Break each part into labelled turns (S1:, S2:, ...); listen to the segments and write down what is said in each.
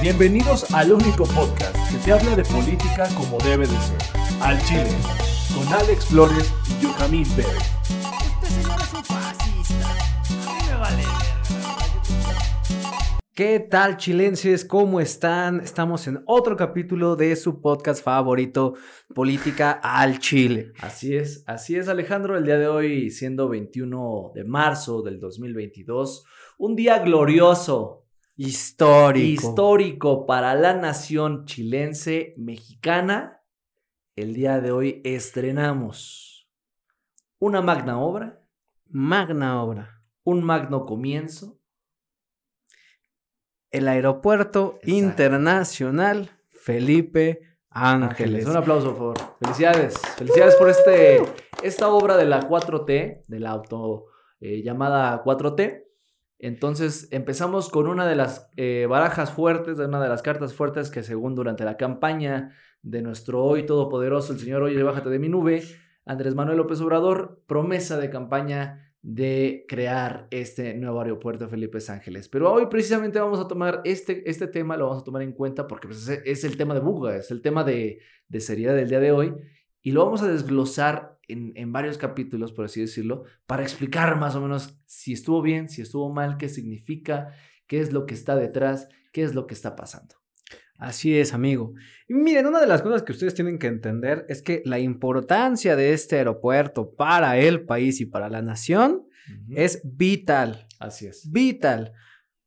S1: Bienvenidos al único podcast que te habla de política como debe de ser. Al Chile, con Alex Flores y Yohamid Berg.
S2: Este señor es un fascista. A mí me vale
S3: ¿Qué tal, chilenses? ¿Cómo están? Estamos en otro capítulo de su podcast favorito, Política al Chile.
S4: Así es, así es Alejandro, el día de hoy siendo 21 de marzo del 2022, un día glorioso,
S3: Histórico.
S4: histórico para la nación chilense mexicana. El día de hoy estrenamos una magna obra,
S3: Magna obra.
S4: un magno comienzo.
S3: El Aeropuerto
S4: Exacto.
S3: Internacional Felipe Ángeles.
S4: Ángeles, un aplauso por favor. Felicidades, felicidades por este, esta obra de la 4T, de la auto eh, llamada 4T. Entonces empezamos con una de las eh, barajas fuertes, de una de las cartas fuertes que según durante la campaña de nuestro hoy todopoderoso, el señor Oye, bájate de mi nube, Andrés Manuel López Obrador, promesa de campaña de crear este nuevo aeropuerto Felipe Ángeles. Pero hoy precisamente vamos a tomar este, este tema, lo vamos a tomar en cuenta porque pues, es, es el tema de Buga, es el tema de, de seriedad del día de hoy y lo vamos a desglosar en, en varios capítulos, por así decirlo, para explicar más o menos si estuvo bien, si estuvo mal, qué significa, qué es lo que está detrás, qué es lo que está pasando.
S3: Así es, amigo. Y miren, una de las cosas que ustedes tienen que entender es que la importancia de este aeropuerto para el país y para la nación es vital.
S4: Así es.
S3: Vital.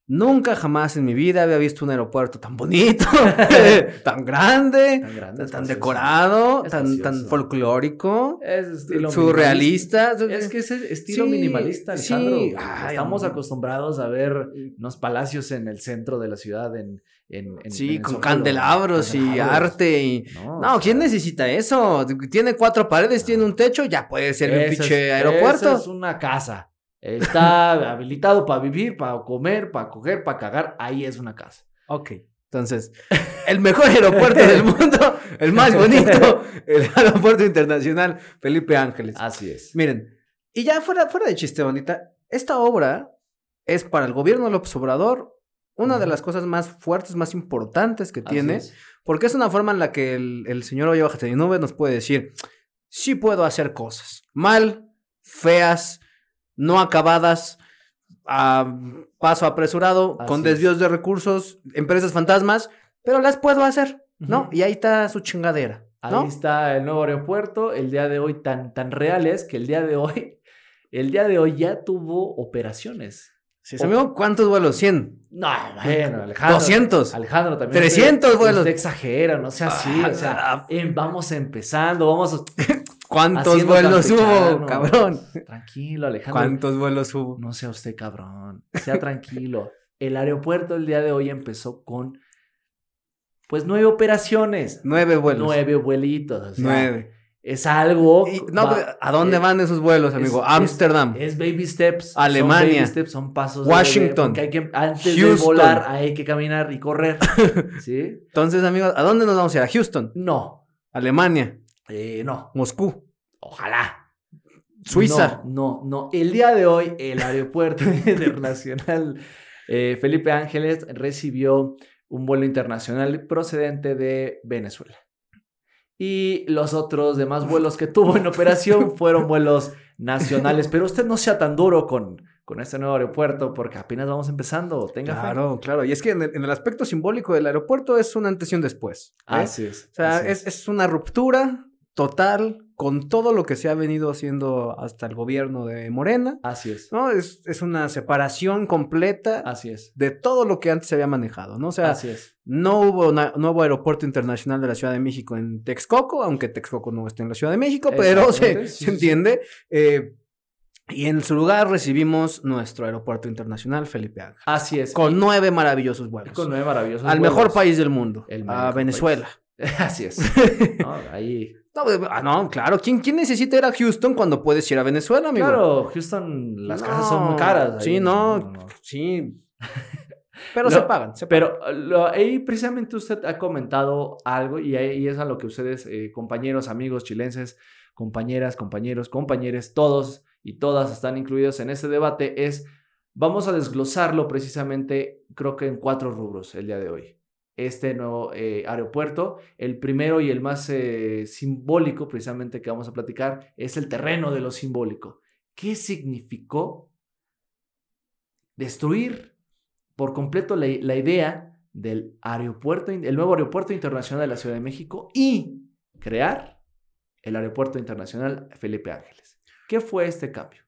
S3: Nunca jamás en mi vida había visto un aeropuerto tan bonito, tan grande,
S4: Tan grande,
S3: tan, decorado, tan, tan folclórico,
S4: Es
S3: surrealista.
S4: Es que es el estilo
S3: Sí,
S4: minimalista,
S3: sí.
S4: Alejandro.
S3: Ay,
S4: Estamos acostumbrados a ver unos palacios en el centro de la ciudad, en, en, en-
S3: Sí,
S4: en
S3: con candelabros y arte y...
S4: No,
S3: ¿quién
S4: sea,
S3: necesita eso? Tiene cuatro paredes, tiene un techo, ya puede ser un
S4: ese
S3: pinche aeropuerto.
S4: esa es una casa. Está habilitado para vivir, para comer, para coger, para cagar. Ahí es una casa.
S3: Ok, entonces, el mejor aeropuerto del mundo, el más bonito, el aeropuerto internacional Felipe Ángeles.
S4: Así es.
S3: Miren, y ya fuera, fuera de chiste, bonita, esta obra es para el gobierno López Obrador una de las cosas más fuertes, más importantes que tiene,
S4: es.
S3: porque es una forma en la que el, el señor Oye Bájate de Nube nos puede decir, sí puedo hacer cosas, mal, feas, no acabadas, a paso apresurado, con
S4: es.
S3: desvíos de recursos, empresas fantasmas, pero las puedo hacer, ¿no? Y ahí está su chingadera,
S4: Ahí
S3: ¿no?
S4: está el nuevo aeropuerto. El día de hoy tan, tan real es que el día de hoy, el día de hoy ya tuvo operaciones.
S3: Sí, amigo, ¿cuántos vuelos? ¿100?
S4: No, bueno, Alejandro.
S3: 200.
S4: Alejandro también.
S3: 300
S4: usted-
S3: vuelos.
S4: Usted exagera, no sea así.
S3: Ah,
S4: o sea, vamos empezando, vamos.
S3: ¿Cuántos vuelos hubo, cabrón?
S4: Tranquilo, Alejandro.
S3: ¿Cuántos vuelos hubo?
S4: No sea usted cabrón. Sea tranquilo. El aeropuerto el día de hoy empezó con. Pues nueve operaciones.
S3: Nueve vuelos.
S4: Nueve vuelitos. o sea,
S3: Nueve.
S4: Es algo.
S3: Y- no,
S4: va-
S3: ¿A dónde
S4: eh,
S3: van esos vuelos, amigo? Ámsterdam.
S4: Es baby steps. son
S3: Alemania.
S4: baby steps, son pasos. de
S3: Washington.
S4: bebé, porque hay que, antes de volar hay que caminar y correr. ¿Sí?
S3: Entonces, amigos, ¿a dónde nos vamos a ir? A Houston,
S4: No.
S3: Alemania,
S4: Eh, no.
S3: Moscú,
S4: Ojalá.
S3: Suiza.
S4: No, no, no. El día de hoy, el aeropuerto internacional eh, Felipe Ángeles recibió un vuelo internacional procedente de Venezuela. Y los otros demás vuelos que tuvo en operación fueron vuelos nacionales. Pero usted no sea tan duro con, con este nuevo aeropuerto porque apenas vamos empezando. Tenga fe.
S3: Claro, claro. Y es que en el, en el aspecto simbólico del aeropuerto es un antes y un después. ¿eh?
S4: Así es.
S3: O sea, es, es una ruptura total con todo lo que se ha venido haciendo hasta el gobierno de Morena.
S4: Así es.
S3: ¿no? Es, es una separación completa
S4: Así es.
S3: de todo lo que antes se había manejado, ¿no? O sea,
S4: Así es.
S3: no hubo una- nuevo aeropuerto internacional de la Ciudad de México en Texcoco, aunque Texcoco no está en la Ciudad de México, pero se,
S4: sí,
S3: se
S4: sí.
S3: entiende. Eh, y en su lugar recibimos nuestro aeropuerto internacional, Felipe Ángel,
S4: Así es.
S3: con nueve maravillosos vuelos.
S4: Con nueve maravillosos
S3: al
S4: vuelos.
S3: mejor país del mundo,
S4: El
S3: a Venezuela.
S4: Así es. No, ahí.
S3: No, pues, ah, no, claro. ¿Quién, ¿Quién necesita ir a Houston cuando puedes ir a Venezuela, amigo?
S4: Claro, Houston, las casas son muy caras. ahí.
S3: Sí, no, sí. Pero se pagan, se pagan.
S4: Pero lo- ahí precisamente usted ha comentado algo y, ahí- es a lo que ustedes, eh, compañeros, amigos chilenses, compañeras, compañeros, compañeres, todos y todas están incluidos en este debate, es, vamos a desglosarlo precisamente, creo que en cuatro rubros el día de hoy. Este nuevo eh, aeropuerto. El primero y el más eh, simbólico, precisamente, que vamos a platicar, es el terreno de lo simbólico. ¿Qué significó destruir por completo la, la idea del aeropuerto, el nuevo aeropuerto internacional de la Ciudad de México y crear el aeropuerto internacional Felipe Ángeles? ¿Qué fue este cambio?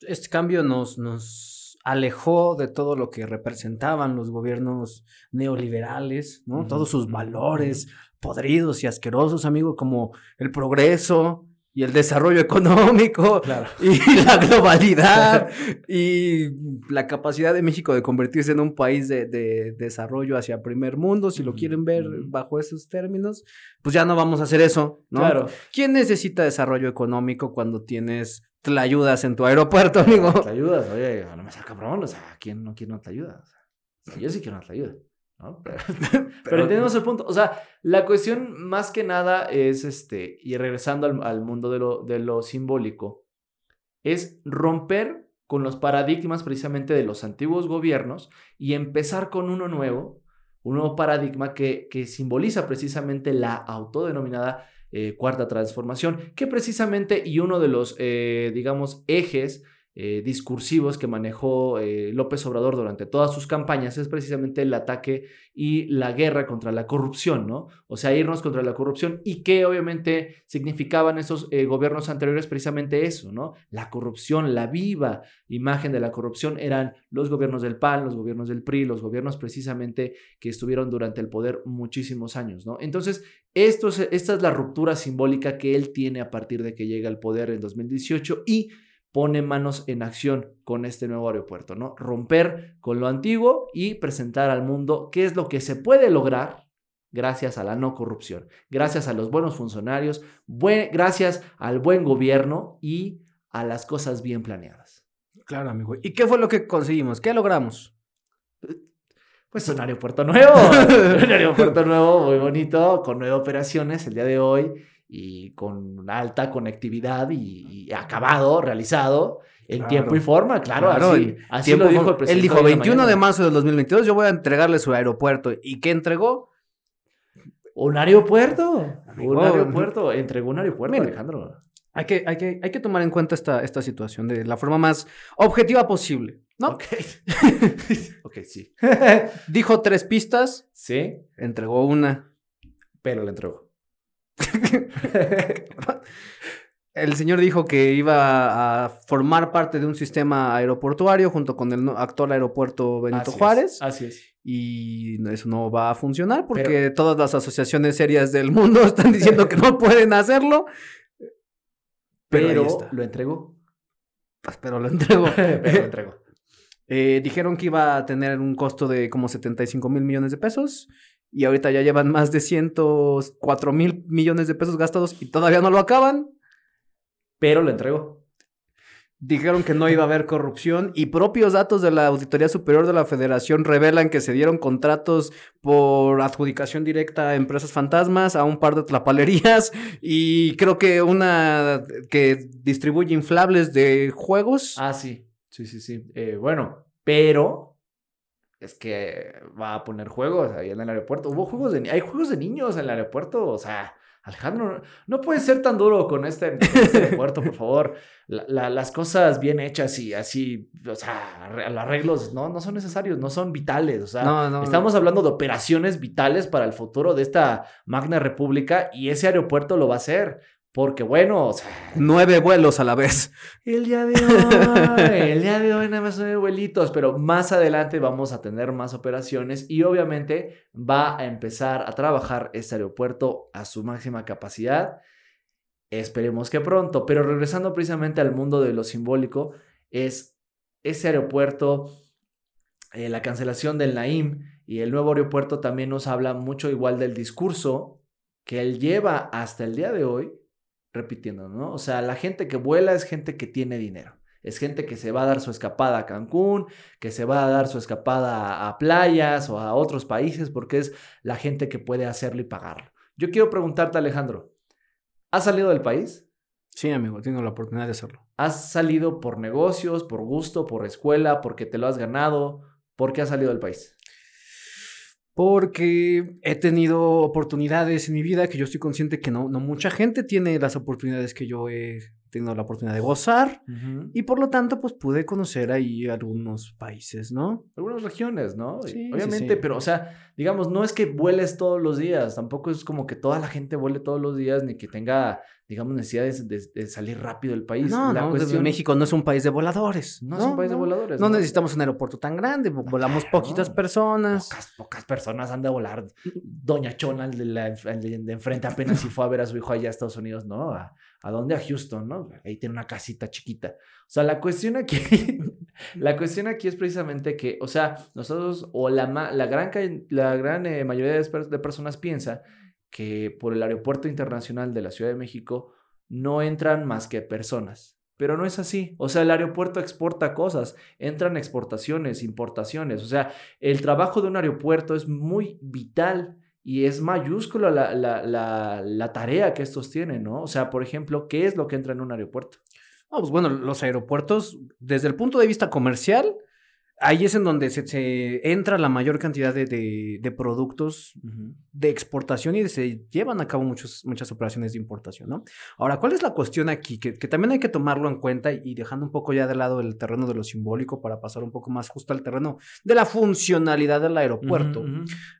S3: Este cambio nos, nos alejó de todo lo que representaban los gobiernos neoliberales, ¿no? Todos sus valores podridos y asquerosos, amigo, como el progreso y el desarrollo económico
S4: Claro.
S3: y la globalidad y la capacidad de México de convertirse en un país de, de desarrollo hacia primer mundo, si lo quieren ver bajo esos términos, pues ya no vamos a hacer eso, ¿no?
S4: Claro.
S3: ¿Quién necesita desarrollo económico cuando tienes ayudas en tu aeropuerto, amigo?
S4: ¿Te ayudas? Oye, no me sea cabrón, o sea, ¿quién no quiere no te ayuda? O sea, yo sí quiero no te ayuda. ¿no? Pero, pero entendemos el punto. O sea, la cuestión más que nada es, este, y regresando al, al mundo de lo, de lo simbólico, es romper con los paradigmas precisamente de los antiguos gobiernos y empezar con uno nuevo, un nuevo paradigma que, que simboliza precisamente la autodenominada eh, cuarta transformación, que precisamente y uno de los, eh, digamos, ejes eh, discursivos que manejó eh, López Obrador durante todas sus campañas es precisamente el ataque y la guerra contra la corrupción, ¿no? O sea, irnos contra la corrupción y que obviamente significaban esos eh, gobiernos anteriores precisamente eso, ¿no? La corrupción, la viva imagen de la corrupción eran los gobiernos del PAN, los gobiernos del PRI, los gobiernos precisamente que estuvieron durante el poder muchísimos años, ¿no? Entonces, esto es, esta es la ruptura simbólica que él tiene a partir de que llega al poder en 2018 y pone manos en acción con este nuevo aeropuerto, ¿no? Romper con lo antiguo y presentar al mundo qué es lo que se puede lograr gracias a la no corrupción, gracias a los buenos funcionarios, buen- gracias al buen gobierno y a las cosas bien planeadas.
S3: Claro, amigo. ¿Y qué fue lo que conseguimos? ¿Qué logramos?
S4: Pues un aeropuerto nuevo, un aeropuerto nuevo muy bonito, con nueve operaciones el día de hoy y con alta conectividad y, y acabado, realizado en
S3: Claro.
S4: tiempo y forma, claro,
S3: Claro,
S4: así, así
S3: tiempo
S4: lo dijo el presidente.
S3: Él dijo
S4: hoy en la
S3: 21 de marzo del 2022 yo voy a entregarle su aeropuerto. ¿Y qué entregó?
S4: Un aeropuerto,
S3: Amigo.
S4: un aeropuerto, entregó un aeropuerto,
S3: Mira.
S4: Alejandro.
S3: Hay que, hay que, hay que tomar en cuenta esta, esta situación de la forma más objetiva posible, ¿no?
S4: Ok. ok, sí.
S3: Dijo tres pistas,
S4: sí,
S3: entregó una.
S4: pero le entregó.
S3: El señor dijo que iba a formar parte de un sistema aeroportuario junto con el actual aeropuerto Benito
S4: Así es,
S3: Juárez.
S4: así es.
S3: Y eso no va a funcionar porque todas las asociaciones serias del mundo están diciendo que no pueden hacerlo. Pero,
S4: lo entregó.
S3: Pues, pero lo entregó.
S4: pero lo entregó.
S3: Eh, dijeron que iba a tener un costo de como 75 mil millones de pesos. Y ahorita ya llevan más de 104 mil millones de pesos gastados y todavía no lo acaban.
S4: Pero lo entregó.
S3: Dijeron que no iba a haber corrupción y propios datos de la Auditoría Superior de la Federación revelan que se dieron contratos por adjudicación directa a empresas fantasmas, a un par de tlapalerías y creo que una que distribuye inflables de juegos.
S4: Ah, sí. Sí, sí, sí. Eh, bueno, pero es que va a poner juegos ahí en el aeropuerto. Hubo juegos de hay juegos de niños en el aeropuerto, o sea, Alejandro, no puedes ser tan duro con este, con este aeropuerto, por favor. La- la- las cosas bien hechas y así, o sea, los arreglos no, no son necesarios, no son vitales, o sea,
S3: No, no, no.
S4: estamos hablando de operaciones vitales para el futuro de esta magna república y ese aeropuerto lo va a hacer. Porque bueno, o sea,
S3: Nueve vuelos a la vez.
S4: el día de hoy, el día de hoy nada más son abuelitos, pero más adelante vamos a tener más operaciones y obviamente va a empezar a trabajar este aeropuerto a su máxima capacidad. Esperemos que pronto, pero regresando precisamente al mundo de lo simbólico, es ese aeropuerto, eh, la cancelación del Naim y el nuevo aeropuerto también nos habla mucho igual del discurso que él lleva hasta el día de hoy repitiendo, ¿no? O sea, la gente que vuela es gente que tiene dinero. Es gente que se va a dar su escapada a Cancún, que se va a dar su escapada a, playas o a otros países, porque es la gente que puede hacerlo y pagarlo. Yo quiero preguntarte, Alejandro, ¿has salido del país?
S3: Sí, amigo, tengo la oportunidad de hacerlo.
S4: ¿Has salido por negocios, por gusto, por escuela, porque te lo has ganado? ¿Por qué has salido del país?
S3: Porque he tenido oportunidades en mi vida que yo estoy consciente que no, no mucha gente tiene las oportunidades que yo he tenido la oportunidad de gozar y por lo tanto pues pude conocer ahí algunos países, ¿no?
S4: Algunas regiones, ¿no?
S3: Sí, sí,
S4: Obviamente,
S3: sí.
S4: pero, o sea, digamos, no es que vueles todos los días, tampoco es como que toda la gente vuele todos los días, ni que tenga, digamos, necesidad de, de- salir rápido del país.
S3: No,
S4: la
S3: no,
S4: cuestión
S3: México no es un país de voladores.
S4: no, es un país de voladores.
S3: No necesitamos un aeropuerto tan grande, vo- volamos poquitas personas.
S4: Pocas, pocas personas han de volar. Doña Chona, el de, la, el de- enfrente, apenas si fue a ver a su hijo allá a Estados Unidos, ¿no? ¿A, a dónde? A Houston, ¿no? Ahí tiene una casita chiquita. O sea, la cuestión aquí, la cuestión aquí es precisamente que, o sea, nosotros, o la, la gran, la gran eh, mayoría de, de personas piensa que por el aeropuerto internacional de la Ciudad de México no entran más que personas. Pero no es así. O sea, el aeropuerto exporta cosas, entran exportaciones, importaciones. O sea, el trabajo de un aeropuerto es muy vital y es mayúscula la, la, la, la tarea que estos tienen, ¿no? O sea, por ejemplo, ¿qué es lo que entra en un aeropuerto?
S3: No, pues bueno, los aeropuertos, desde el punto de vista comercial, ahí es en donde se, se entra la mayor cantidad de, de- de productos de exportación y se llevan a cabo muchos, muchas operaciones de importación, ¿no? Ahora, ¿cuál es la cuestión aquí? Que, que también hay que tomarlo en cuenta y dejando un poco ya de lado el terreno de lo simbólico para pasar un poco más justo al terreno de la funcionalidad del aeropuerto.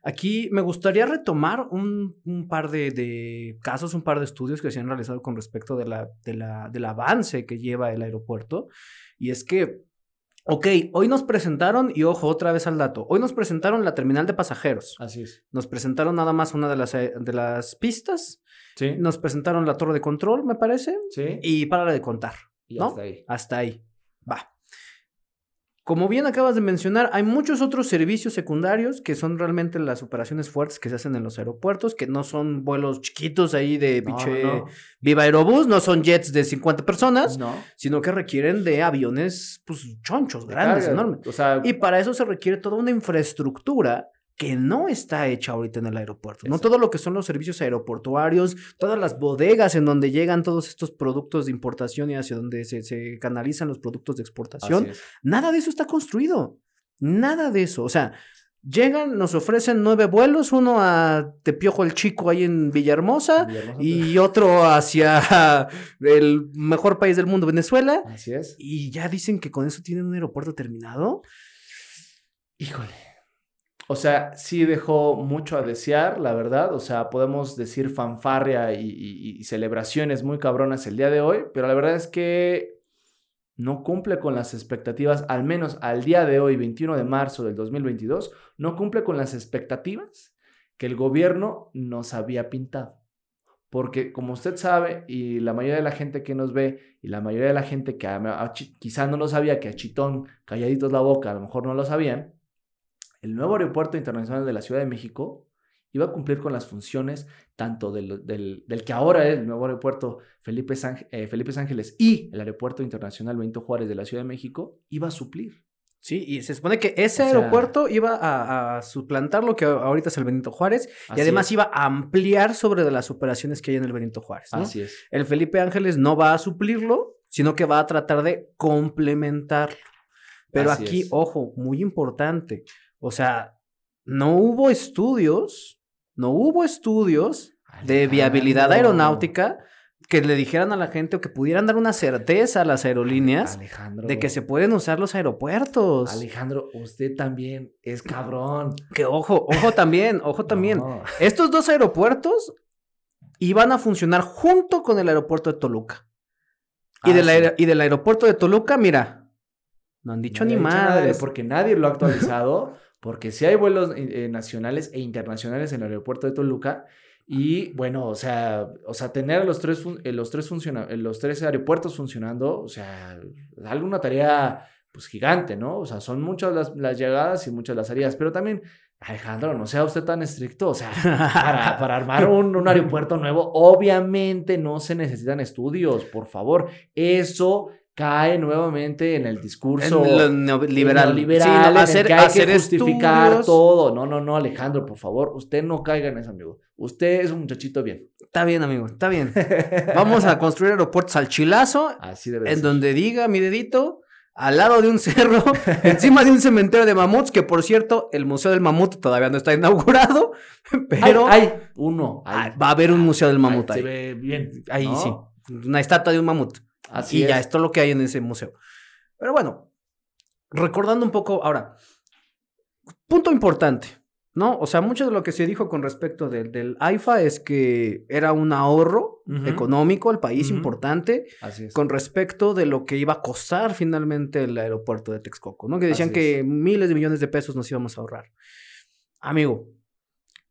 S3: Aquí me gustaría retomar un, un par de, de casos, un par de estudios que se han realizado con respecto de la, de la- del avance que lleva el aeropuerto. Y es que, ok, hoy nos presentaron, y ojo, otra vez al dato, hoy nos presentaron la terminal de pasajeros.
S4: Así es.
S3: Nos presentaron nada más una de las, eh, de las pistas,
S4: Sí.
S3: nos presentaron la torre de control, me parece,
S4: Sí.
S3: y para de contar.
S4: Y
S3: ¿no?
S4: hasta ahí.
S3: Hasta ahí. Va. Como bien acabas de mencionar, hay muchos otros servicios secundarios que son realmente las operaciones fuertes que se hacen en los aeropuertos, que no son vuelos chiquitos ahí de
S4: No,
S3: pinche
S4: no,
S3: Viva Aerobús, no son jets de 50 personas,
S4: no.
S3: sino que requieren de aviones, pues, chonchos, grandes,
S4: Carga,
S3: enormes.
S4: O sea,
S3: Y para eso se requiere toda una infraestructura que no está hecha ahorita en el aeropuerto. No
S4: Exacto.
S3: todo lo que son los servicios aeroportuarios, todas las bodegas en donde llegan todos estos productos de importación y hacia donde se, se canalizan los productos de exportación. Nada de eso está construido. Nada de eso. O sea, llegan, nos ofrecen nueve vuelos, uno a Tepiojo el Chico ahí en Villahermosa
S4: Villahermosa,
S3: y otro hacia el mejor país del mundo, Venezuela.
S4: Así es.
S3: Y ya dicen que con eso tienen un aeropuerto terminado.
S4: Híjole. O sea, sí dejó mucho a desear, la verdad. O sea, podemos decir fanfarria y, celebraciones muy cabronas el día de hoy, pero la verdad es que no cumple con las expectativas, al menos al día de hoy, 21 de marzo del 2022, no cumple con las expectativas que el gobierno nos había pintado. Porque como usted sabe, y la mayoría de la gente que nos ve, y la mayoría de la gente que quizá no lo sabía, que a Chitón, calladitos la boca, a lo mejor no lo sabían, el nuevo aeropuerto internacional de la Ciudad de México iba a cumplir con las funciones tanto del, del- del que ahora es el nuevo aeropuerto Felipe, Sángel- eh, Felipe Ángeles y el aeropuerto internacional Benito Juárez de la Ciudad de México, iba a suplir.
S3: Sí, y se supone que ese
S4: O sea-
S3: aeropuerto iba a, a suplantar lo que ahorita es el Benito Juárez y además
S4: es.
S3: iba a ampliar sobre las operaciones que hay en el Benito Juárez. ¿no?
S4: Así es.
S3: El Felipe Ángeles no va a suplirlo, sino que va a tratar de complementarlo. Pero
S4: Así
S3: aquí,
S4: es.
S3: ojo, muy importante. O sea, no hubo estudios, no hubo estudios de viabilidad aeronáutica que le dijeran a la gente o que pudieran dar una certeza a las aerolíneas
S4: Alejandro.
S3: de que se pueden usar los aeropuertos.
S4: Alejandro, usted también es cabrón.
S3: Que ojo, ojo también, ojo también.
S4: No.
S3: Estos dos aeropuertos iban a funcionar junto con el aeropuerto de Toluca. Y,
S4: Ah,
S3: del,
S4: sí.
S3: aer- y del aeropuerto de Toluca, mira, no han dicho
S4: No
S3: ni madres.
S4: porque nadie lo ha actualizado, porque sí hay vuelos eh, eh, nacionales e internacionales en el aeropuerto de Toluca. Y bueno, o sea, o sea tener los tres, eh, los, tres eh, los tres aeropuertos funcionando, o sea, es algo una tarea pues gigante, ¿no? O sea, son muchas las, las llegadas y muchas las salidas, pero también, Alejandro, no sea usted tan estricto, o sea, para, para armar un, un aeropuerto nuevo, obviamente no se necesitan estudios, por favor. Eso cae nuevamente en el discurso
S3: En lo neoliberal.
S4: liberal,
S3: Sí, no,
S4: en el
S3: hacer,
S4: que hay
S3: hacer
S4: que justificar
S3: estudios.
S4: todo. No, no, no, Alejandro, por favor, usted no caiga en eso, amigo. Usted es un muchachito bien.
S3: Está bien, amigo, está bien. Vamos a construir aeropuertos al chilazo,
S4: Así debe
S3: en
S4: ser.
S3: donde diga mi dedito, al lado de un cerro, encima de un cementerio de mamuts, que por cierto, el Museo del Mamut todavía no está inaugurado, pero
S4: hay, hay uno. hay.
S3: ah, va a haber un Museo del Mamut
S4: Se
S3: ahí.
S4: ve bien.
S3: Ahí
S4: ¿no?
S3: sí, una estatua de un mamut.
S4: Así
S3: y ya,
S4: es.
S3: esto es lo que hay en ese museo. Pero bueno, recordando un poco ahora, punto importante, ¿no? O sea, mucho de lo que se dijo con respecto del- del AIFA es que era un ahorro económico al país importante
S4: Así es.
S3: con respecto de lo que iba a costar finalmente el aeropuerto de Texcoco, ¿no? Que decían
S4: Así
S3: que miles de millones de pesos nos íbamos a ahorrar. Amigo,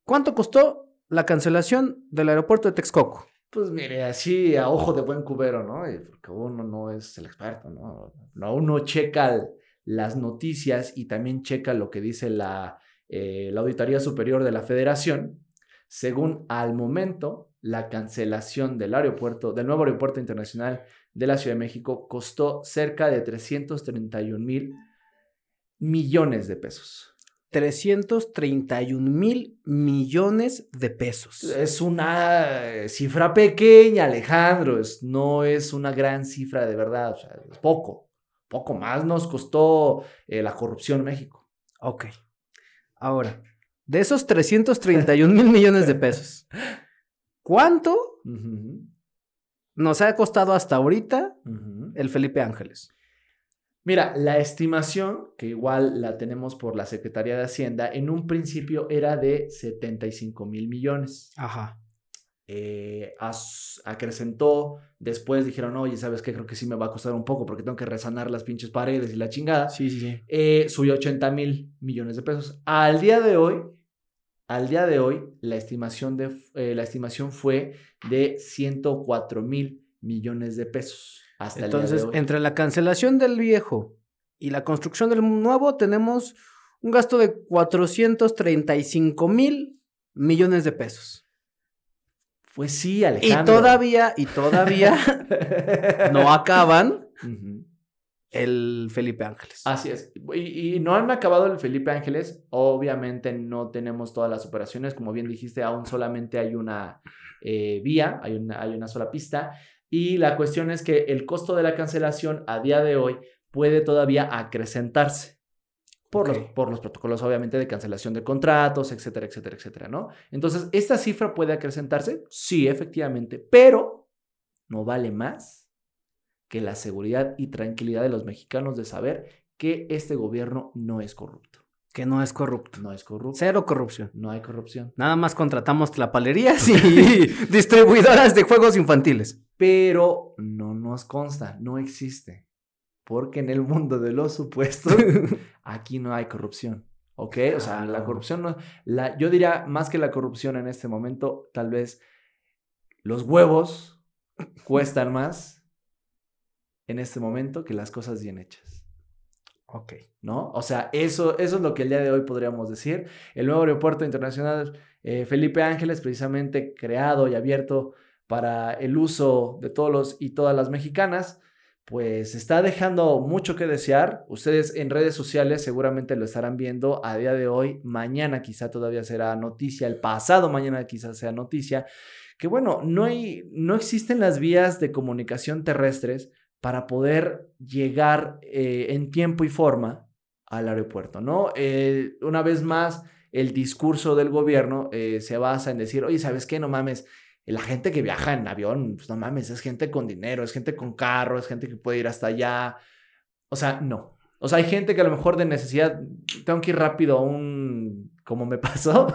S3: ¿cuánto costó la cancelación del aeropuerto de Texcoco?
S4: Pues mire, así a ojo de buen cubero, ¿no? Porque uno no es el experto, ¿no? No, uno checa las noticias y también checa lo que dice la, eh, la Auditoría Superior de la Federación. Según al momento, la cancelación del aeropuerto, del nuevo aeropuerto internacional de la Ciudad de México costó cerca de 331 mil millones de pesos.
S3: 331 mil millones de pesos.
S4: Es una eh, cifra pequeña, Alejandro. Es, no es una gran cifra de verdad. O sea, es poco. Poco más nos costó eh, la corrupción en México.
S3: Ok. Ahora, de esos 331 mil millones de pesos, ¿cuánto nos ha costado hasta ahorita el Felipe Ángeles?
S4: Mira, la estimación, que igual la tenemos por la Secretaría de Hacienda, en un principio era de 75 mil millones.
S3: Ajá.
S4: eh, as- acrecentó, después dijeron, oye, ¿sabes qué? Creo que sí me va a costar un poco porque tengo que resanar las pinches paredes y la chingada.
S3: Sí, sí, sí.
S4: eh, subió 80 mil millones de pesos. Al día de hoy, al día de hoy, la estimación, de, eh, la estimación fue de 104 mil millones de pesos. Hasta
S3: Entonces,
S4: el día de hoy.
S3: entre la cancelación del viejo y la construcción del nuevo, tenemos un gasto de 435 mil millones de pesos.
S4: Pues sí,
S3: Y
S4: Alejandro.
S3: todavía, y todavía no acaban el Felipe Ángeles.
S4: Así es. Y, y no han acabado el Felipe Ángeles. Obviamente no tenemos todas las operaciones. Como bien dijiste, aún solamente hay una eh, vía, hay una, hay una sola pista. Y la cuestión es que el costo de la cancelación a día de hoy puede todavía acrecentarse. Por, los, por los protocolos, obviamente, de cancelación de contratos, etcétera, etcétera, etcétera, ¿no? Entonces, ¿esta cifra puede acrecentarse? Sí, efectivamente, pero no vale más que la seguridad y tranquilidad de los mexicanos de saber que este gobierno no es corrupto.
S3: Que no es corrupto.
S4: No es corrupto.
S3: Cero corrupción.
S4: No hay corrupción.
S3: Nada más contratamos tlapalerías y distribuidoras de juegos infantiles.
S4: Pero no nos consta, no existe. Porque en el mundo de los supuestos, aquí no hay corrupción. ¿Ok? O sea, la corrupción no. La, yo diría más que la corrupción en este momento, tal vez los huevos cuestan más en este momento que las cosas bien hechas.
S3: Ok.
S4: ¿no? O sea, eso, eso es lo que el día de hoy podríamos decir. El nuevo aeropuerto internacional eh, Felipe Ángeles, precisamente creado y abierto para el uso de todos los y todas las mexicanas, pues está dejando mucho que desear. Ustedes en redes sociales seguramente lo estarán viendo a día de hoy. Mañana quizá todavía será noticia, el pasado mañana quizás sea noticia. Que bueno, no, hay, no existen las vías de comunicación terrestres para poder llegar eh, en tiempo y forma al aeropuerto, ¿no? Eh, una vez más, el discurso del gobierno eh, se basa en decir, oye, ¿sabes qué? No mames, la gente que viaja en avión, pues no mames, es gente con dinero, es gente con carro, es gente que puede ir hasta allá. O sea, no. O sea, hay gente que a lo mejor de necesidad, tengo que ir rápido a un, como me pasó,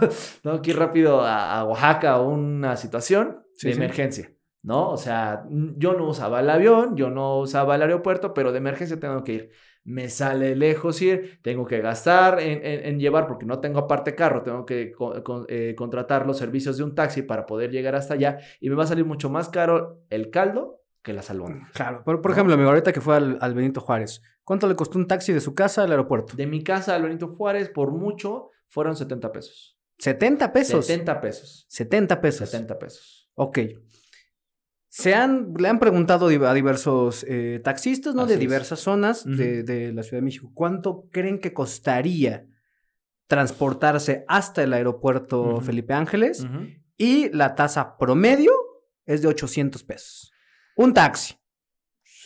S4: tengo que ir rápido a, a Oaxaca a una situación
S3: Sí,
S4: de
S3: sí.
S4: emergencia. ¿No? O sea, yo no usaba el avión, yo no usaba el aeropuerto, pero de emergencia tengo que ir. Me sale lejos ir, tengo que gastar en, en- en llevar, porque no tengo aparte carro, tengo que con- eh, contratar los servicios de un taxi para poder llegar hasta allá y me va a salir mucho más caro el caldo que la albóndigas.
S3: Claro. Por, por ejemplo, ahorita que fue al, al Benito Juárez, ¿cuánto le costó un taxi de su casa al aeropuerto?
S4: De mi casa al Benito Juárez, por mucho, fueron 70 pesos.
S3: 70 pesos.
S4: 70 pesos.
S3: 70 pesos.
S4: 70 pesos.
S3: Ok. Se han, le han preguntado a diversos eh, taxistas, ¿no?
S4: Así
S3: de
S4: es.
S3: diversas zonas de, de la Ciudad de México. ¿Cuánto creen que costaría transportarse hasta el aeropuerto. Felipe Ángeles? Y la tasa promedio es de 800 pesos. Un taxi.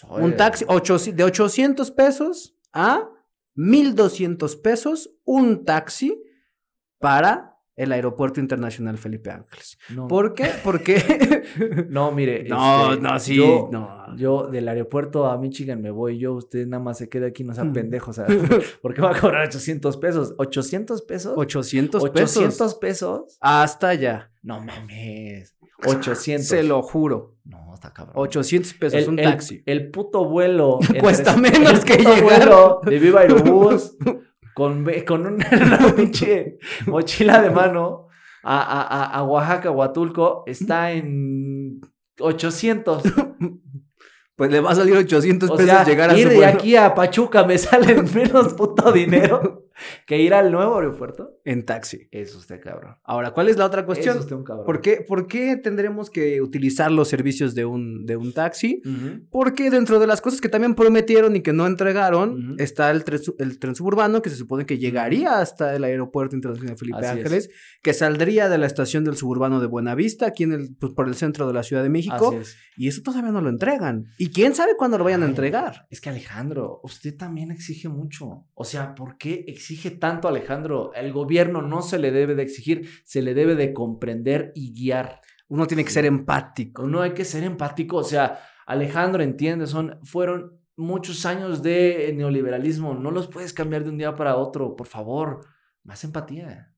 S3: Un taxi ocho- de 800 pesos a 1200 pesos, un taxi para el Aeropuerto Internacional Felipe Ángeles.
S4: No.
S3: ¿Por qué? Porque...
S4: No, mire.
S3: no,
S4: este,
S3: no, sí,
S4: Yo,
S3: no.
S4: yo del aeropuerto a Michigan me voy yo, usted nada más se queda aquí, no sea
S3: Mm.
S4: pendejo, o sea, ¿por qué va a cobrar 800 pesos? ¿800 pesos?
S3: 800 pesos.
S4: 800 pesos.
S3: Hasta allá.
S4: No mames. 800.
S3: Se lo juro.
S4: No, está cabrón.
S3: 800 pesos,
S4: el,
S3: un taxi.
S4: El, puto vuelo.
S3: Cuesta menos
S4: el
S3: que
S4: puto
S3: llegar.
S4: vuelo de Viva Aerobús con, con una, una pinche mochila de mano a, a, a, a Oaxaca, Huatulco, está en 800.
S3: Pues le va a salir 800
S4: O
S3: pesos
S4: sea,
S3: llegar a
S4: ir de aquí a Pachuca me sale menos puto dinero que ir al nuevo aeropuerto.
S3: en taxi.
S4: Es usted cabrón.
S3: Ahora, ¿cuál es la otra
S4: Es
S3: cuestión?
S4: usted un cabrón.
S3: ¿Por qué, por qué tendremos que utilizar los servicios de un, de un taxi? Porque dentro de las cosas que también prometieron y que no entregaron, está el tren, el tren suburbano que se supone que llegaría hasta el Aeropuerto Internacional Felipe
S4: Así es.
S3: Ángeles, que saldría de la estación del suburbano de Buenavista, aquí en el, pues, por el centro de la Ciudad de México,
S4: Así es.
S3: y eso todavía no lo entregan. ¿Y quién sabe cuándo lo vayan a entregar?
S4: Es que Alejandro, usted también exige mucho. O sea, ¿por qué exige tanto Alejandro? El gobierno no se le debe de exigir, se le debe de comprender y guiar.
S3: Uno tiene que ser empático.
S4: Uno hay que ser empático. O sea, Alejandro, entiende, son, fueron muchos años de neoliberalismo. No los puedes cambiar de un día para otro, por favor. Más empatía.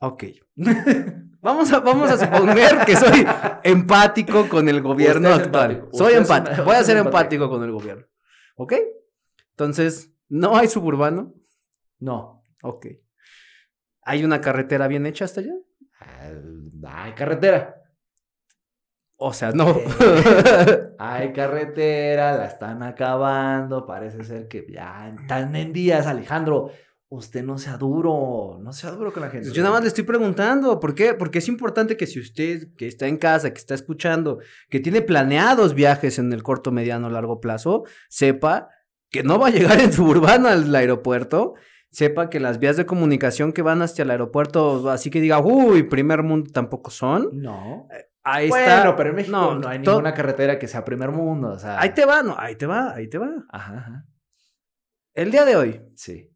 S3: Ok. Vamos a, vamos a suponer que soy empático con el gobierno actual.
S4: empático.
S3: Soy empático. Voy a ser empático. con el gobierno. ¿Ok? Entonces, no hay suburbano.
S4: No.
S3: Ok. ¿Hay una carretera bien hecha hasta allá?
S4: Hay carretera.
S3: O sea, no.
S4: Hay carretera, la están acabando. Parece ser que ya están en días, Alejandro. Usted no sea duro, no sea duro con la gente.
S3: Yo nada más le estoy preguntando, ¿por qué? Porque es importante que si usted que está en casa, que está escuchando, que tiene planeados viajes en el corto, mediano, largo plazo, sepa que no va a llegar en suburbano al aeropuerto, sepa que las vías de comunicación que van hasta el aeropuerto, así que diga, uy, primer mundo tampoco son.
S4: No.
S3: Ahí
S4: bueno,
S3: está.
S4: pero en México no,
S3: No,
S4: hay ninguna carretera que sea primer mundo. O sea.
S3: Ahí te va, no, ahí te va, ahí te va.
S4: Ajá, ajá.
S3: El día de hoy,
S4: Sí.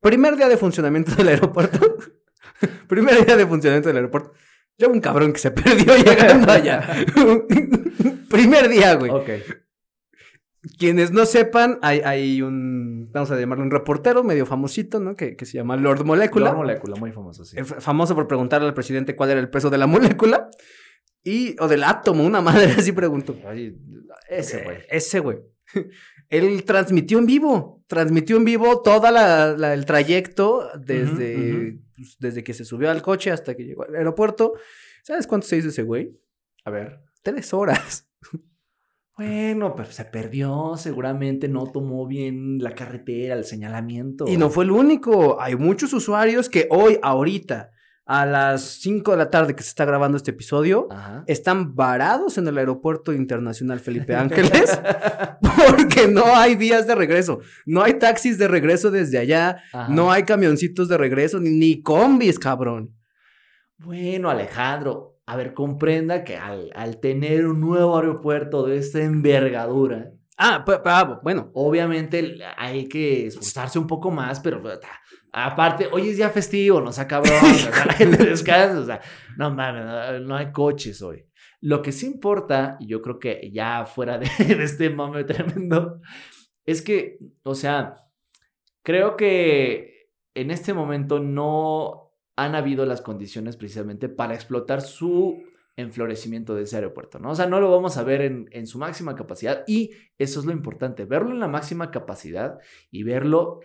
S3: primer día de funcionamiento del aeropuerto. primer día de funcionamiento del aeropuerto. Yo un cabrón que se perdió llegando allá. primer día, güey.
S4: Ok.
S3: Quienes no sepan, hay, hay un, vamos a llamarlo un reportero medio famosito, ¿no? Que, que se llama Lord Molecula.
S4: La molécula, muy famoso, sí.
S3: Famoso por preguntarle al presidente cuál era el peso de la molécula. Y, o del átomo, una madre así preguntó.
S4: Ese güey.
S3: Eh, Ese güey. Él transmitió en vivo, transmitió en vivo toda la, la- el trayecto desde, pues, desde que se subió al coche hasta que llegó al aeropuerto. ¿Sabes cuánto se hizo ese güey?
S4: A ver.
S3: Tres horas.
S4: Bueno, pero se perdió, seguramente no tomó bien la carretera, el señalamiento.
S3: Y no fue el único. Hay muchos usuarios que hoy, ahorita, a las 5 de la tarde que se está grabando este episodio,
S4: Ajá.
S3: están varados en el aeropuerto internacional Felipe Ángeles porque no hay vías de regreso. No hay taxis de regreso desde allá.
S4: Ajá.
S3: No hay camioncitos de regreso, ni, ni combis, cabrón.
S4: Bueno, Alejandro, a ver, comprenda que al, al tener un nuevo aeropuerto de esta envergadura,
S3: Ah, ah, bueno.
S4: obviamente hay que esforzarse un poco más, pero aparte, hoy es día festivo, no sea cabrón, o sea, la gente descansa, o sea, no mames, no, no hay coches hoy. Lo que sí importa, y yo creo que ya fuera de, de este mame tremendo, es que, o sea, creo que en este momento no han habido las condiciones precisamente para explotar su enflorecimiento de ese aeropuerto, ¿no? O sea, no lo vamos a ver en, en su máxima capacidad y eso es lo importante, verlo en la máxima capacidad y verlo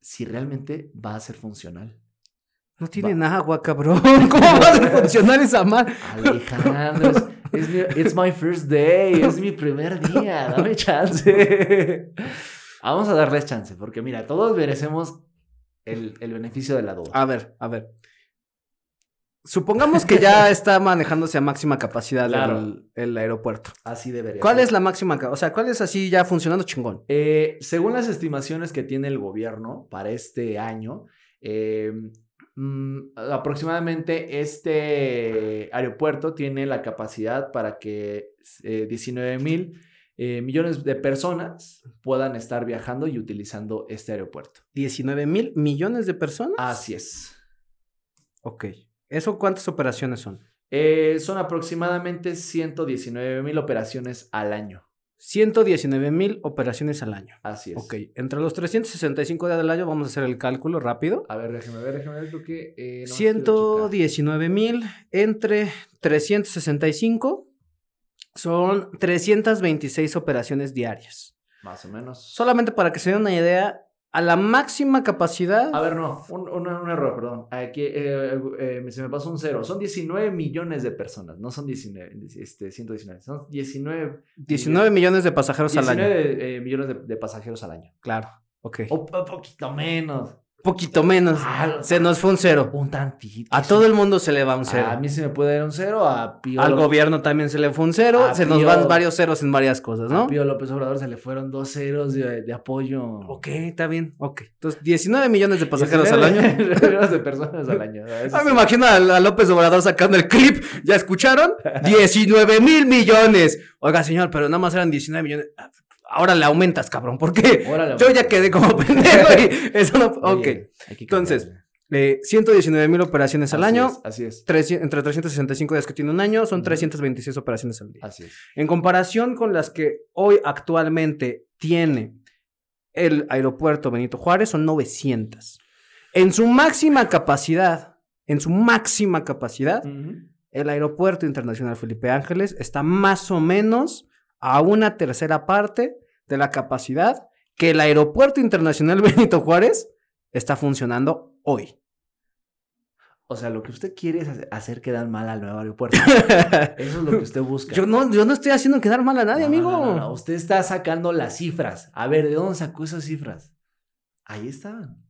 S4: si realmente va a ser funcional.
S3: No tiene
S4: Va.
S3: agua, cabrón. ¿Cómo va a funcionar esa madre?
S4: Alejandro, es, es mi, it's my first day, es mi primer día, dame chance. Vamos a darles chance, porque mira, todos merecemos el, el beneficio de la duda.
S3: A ver, a ver. Supongamos que ya está manejándose a máxima capacidad
S4: Claro.
S3: el, el aeropuerto.
S4: Así debería
S3: ¿Cuál
S4: ser.
S3: es la máxima? O sea, ¿cuál es así ya funcionando chingón?
S4: Eh, según las estimaciones que tiene el gobierno para este año, eh, mm, aproximadamente este aeropuerto tiene la capacidad para que eh, 19 mil eh, millones de personas puedan estar viajando y utilizando este aeropuerto.
S3: 19 mil millones de personas.
S4: Así es.
S3: Ok. ¿Eso cuántas operaciones son?
S4: Eh, son aproximadamente 119 mil operaciones al año.
S3: 119 mil operaciones al año.
S4: Así es.
S3: Ok. Entre los 365 días del año vamos a hacer el cálculo rápido.
S4: A ver, déjeme ver, déjeme ver, porque... eh, no quiero checar.
S3: 119 mil entre 365 son 326 operaciones diarias.
S4: Más o menos.
S3: Solamente para que se den una idea, a la máxima capacidad.
S4: A ver, no, un, un- un error, perdón. Aquí eh, eh, se me pasó un cero. Son 19 millones de personas, no son 19, este, 119. Son 19,
S3: 19 millones de pasajeros al año.
S4: 19 eh, millones de, de pasajeros al año.
S3: Claro. Ok.
S4: O un poquito menos.
S3: Poquito menos.
S4: Ah,
S3: Se nos fue un cero.
S4: Un tantito.
S3: A todo el mundo se le va un cero.
S4: A mí se me puede dar un cero, a Pío,
S3: Al
S4: López-
S3: gobierno también se le fue un cero.
S4: A
S3: se nos van varios ceros en varias cosas,
S4: a
S3: ¿no?
S4: Pío López Obrador se le fueron dos ceros de, de apoyo.
S3: Ok, está bien. Ok. Entonces, 19 millones de pasajeros al año.
S4: 19 millones de personas al año.
S3: Ah, me imagino a, a López Obrador sacando el clip. ¿Ya escucharon? 19 mil millones. Oiga, señor, pero nada más eran 19 millones. Ahora le aumentas, cabrón. ¿Por qué?
S4: Órale,
S3: Yo ya quedé como pendejo y eso no. Ok. Entonces. Eh, 119 mil operaciones al
S4: Así
S3: año.
S4: es, así es.
S3: 300 entre 365 días que tiene un año, son
S4: Ujú.
S3: 326 operaciones al día.
S4: Así es.
S3: En comparación con las que hoy actualmente tiene el aeropuerto Benito Juárez, son 900. En su máxima capacidad, en su máxima capacidad, el aeropuerto internacional Felipe Ángeles está más o menos a una tercera parte de la capacidad que el aeropuerto internacional Benito Juárez está funcionando hoy.
S4: O sea, lo que usted quiere es hacer- quedar mal al nuevo aeropuerto. Eso es lo que usted busca.
S3: yo, no, yo no estoy haciendo quedar mal a nadie,
S4: No,
S3: amigo.
S4: no. Usted está sacando las cifras. A ver, ¿de dónde sacó esas cifras? Ahí estaban.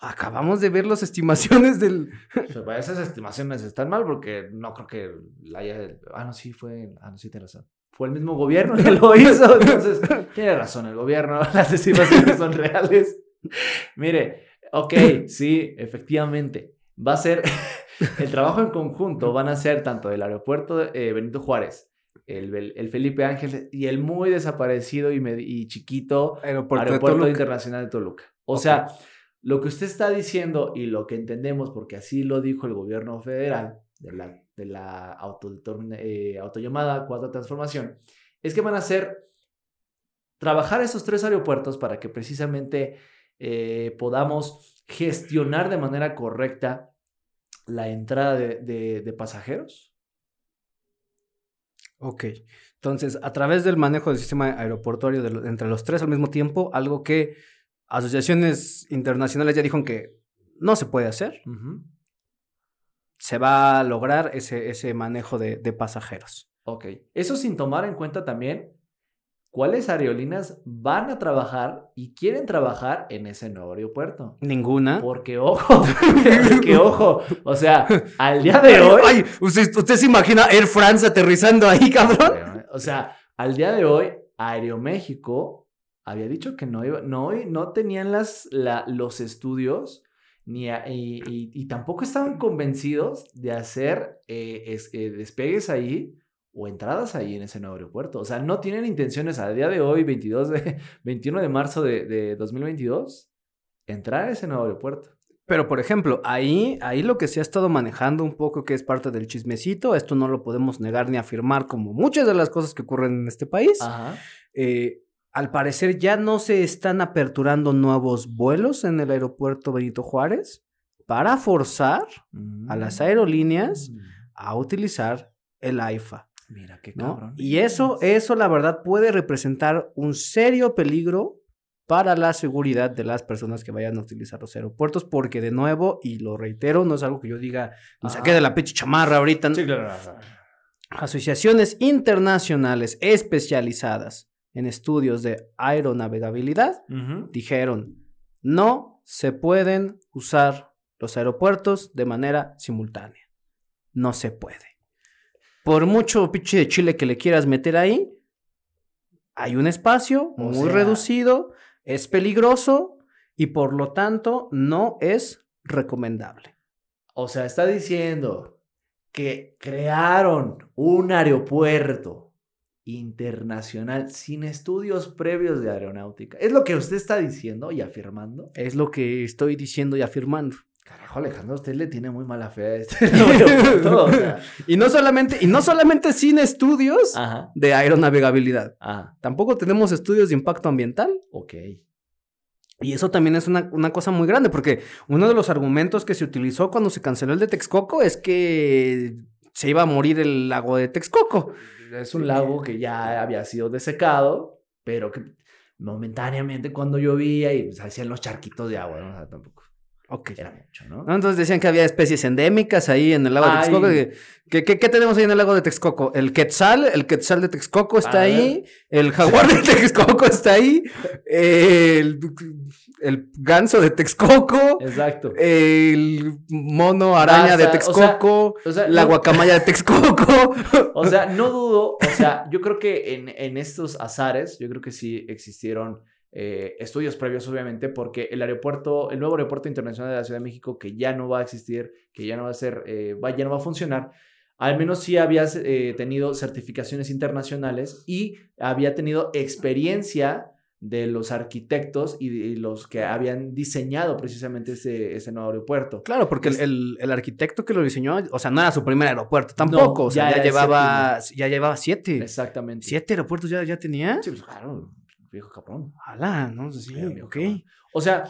S3: Acabamos de ver las estimaciones del...
S4: O sea, esas estimaciones están mal porque no creo que la haya. Ah, no, sí, fue. Ah, no, sí, tiene razón. Fue el mismo gobierno que lo hizo. Entonces, tiene razón el gobierno. Las estimaciones son reales. Mire, ok, sí, efectivamente. Va a ser. El trabajo en conjunto van a ser tanto el aeropuerto eh, Benito Juárez, el, el Felipe Ángeles y el muy desaparecido y, med- y chiquito
S3: Aeropuerto, de.
S4: Internacional de Toluca. O sea, lo que usted está diciendo y lo que entendemos, porque así lo dijo el gobierno federal de la, de la autodetermin- eh, autollamada Transformación, es que van a hacer trabajar esos tres aeropuertos para que precisamente eh, podamos gestionar de manera correcta la entrada de, de- de pasajeros.
S3: Ok. Entonces, a través del manejo del sistema aeroportuario de entre los tres al mismo tiempo, algo que asociaciones internacionales ya dijeron que no se puede hacer, se va a lograr ese, ese manejo de, de pasajeros.
S4: Ok. Eso sin tomar en cuenta también cuáles aerolíneas van a trabajar y quieren trabajar en ese nuevo aeropuerto.
S3: Ninguna.
S4: Porque ojo, porque ojo, o sea, al día de hoy,
S3: Ay, ¿usted, usted se imagina Air France aterrizando ahí, cabrón?
S4: o sea, al día de hoy, Aeroméxico había dicho que no iba, no, no tenían las, la- los estudios ni a- y, y- y tampoco estaban convencidos de hacer eh, es- eh, despegues ahí o entradas ahí en ese nuevo aeropuerto. O sea, no tienen intenciones al día de hoy, 22 de, 21 de marzo de, de 2022, entrar a ese nuevo aeropuerto.
S3: Pero, por ejemplo, ahí, ahí lo que se ha estado manejando un poco, que es parte del chismecito, esto no lo podemos negar ni afirmar como muchas de las cosas que ocurren en este país.
S4: Ajá.
S3: Eh, al parecer ya no se están aperturando nuevos vuelos en el aeropuerto Benito Juárez para forzar a las aerolíneas
S4: Mm.
S3: a utilizar el AIFA.
S4: Mira qué
S3: ¿no?
S4: cabrón.
S3: Y eso, eso la verdad puede representar un serio peligro para la seguridad de las personas que vayan a utilizar los aeropuertos, porque de nuevo, y lo reitero, no es algo que yo diga, me saqué de la pinche chamarra ahorita.
S4: Sí, claro.
S3: Asociaciones internacionales especializadas en estudios de aeronavegabilidad dijeron, no se pueden usar los aeropuertos de manera simultánea. No se puede. Por mucho pinche de chile que le quieras meter ahí, hay un espacio
S4: O
S3: muy
S4: sea-
S3: reducido, es peligroso y por lo tanto no es recomendable.
S4: O sea, está diciendo que crearon un aeropuerto internacional sin estudios previos de aeronáutica. ¿Es lo que usted está diciendo y afirmando?
S3: Es lo que estoy diciendo y afirmando.
S4: Carajo, Alejandro, usted le tiene muy mala fe a este aeropuerto, o sea.
S3: Y no solamente, y no solamente sin estudios
S4: Ajá,
S3: de aeronavegabilidad.
S4: ajá,
S3: Tampoco tenemos estudios de impacto ambiental.
S4: ok.
S3: Y eso también es una, una cosa muy grande, porque uno de los argumentos que se utilizó cuando se canceló el de Texcoco es que se iba a morir el lago de Texcoco.
S4: Es un lago que ya había sido desecado, pero que momentáneamente cuando llovía y se hacían los charquitos de agua, ¿no? O sea, tampoco
S3: Ok.
S4: era mucho, ¿no?
S3: ¿no? Entonces decían que había especies endémicas ahí en el lago de. Texcoco. ¿Qué, qué, qué tenemos ahí en el lago de Texcoco? El quetzal, el quetzal de Texcoco está
S4: A
S3: ahí, el jaguar de Texcoco está ahí, el, el ganso de Texcoco,
S4: Exacto.
S3: el mono araña de
S4: o sea,
S3: Texcoco,
S4: O sea,
S3: la guacamaya de Texcoco.
S4: O sea, no dudo, o sea, yo creo que en, en estos azares, yo creo que sí existieron eh, estudios previos, obviamente, porque el aeropuerto, el nuevo aeropuerto internacional de la Ciudad de México, que ya no va a existir, que ya no va a ser, eh, va, ya no va a funcionar, al menos sí había eh, tenido certificaciones internacionales y había tenido experiencia de los arquitectos y, y los que habían diseñado precisamente ese, ese nuevo aeropuerto.
S3: Claro, porque el, el- el arquitecto que lo diseñó, o sea, no era su primer aeropuerto tampoco, o sea,
S4: ya
S3: ya, llevaba, ya llevaba siete.
S4: Exactamente.
S3: ¿Siete aeropuertos ya, ya tenía?
S4: Sí, pues claro, viejo cabrón.
S3: Ala, ¿no? Sí,
S4: viejo
S3: ok.
S4: cabrón. O sea,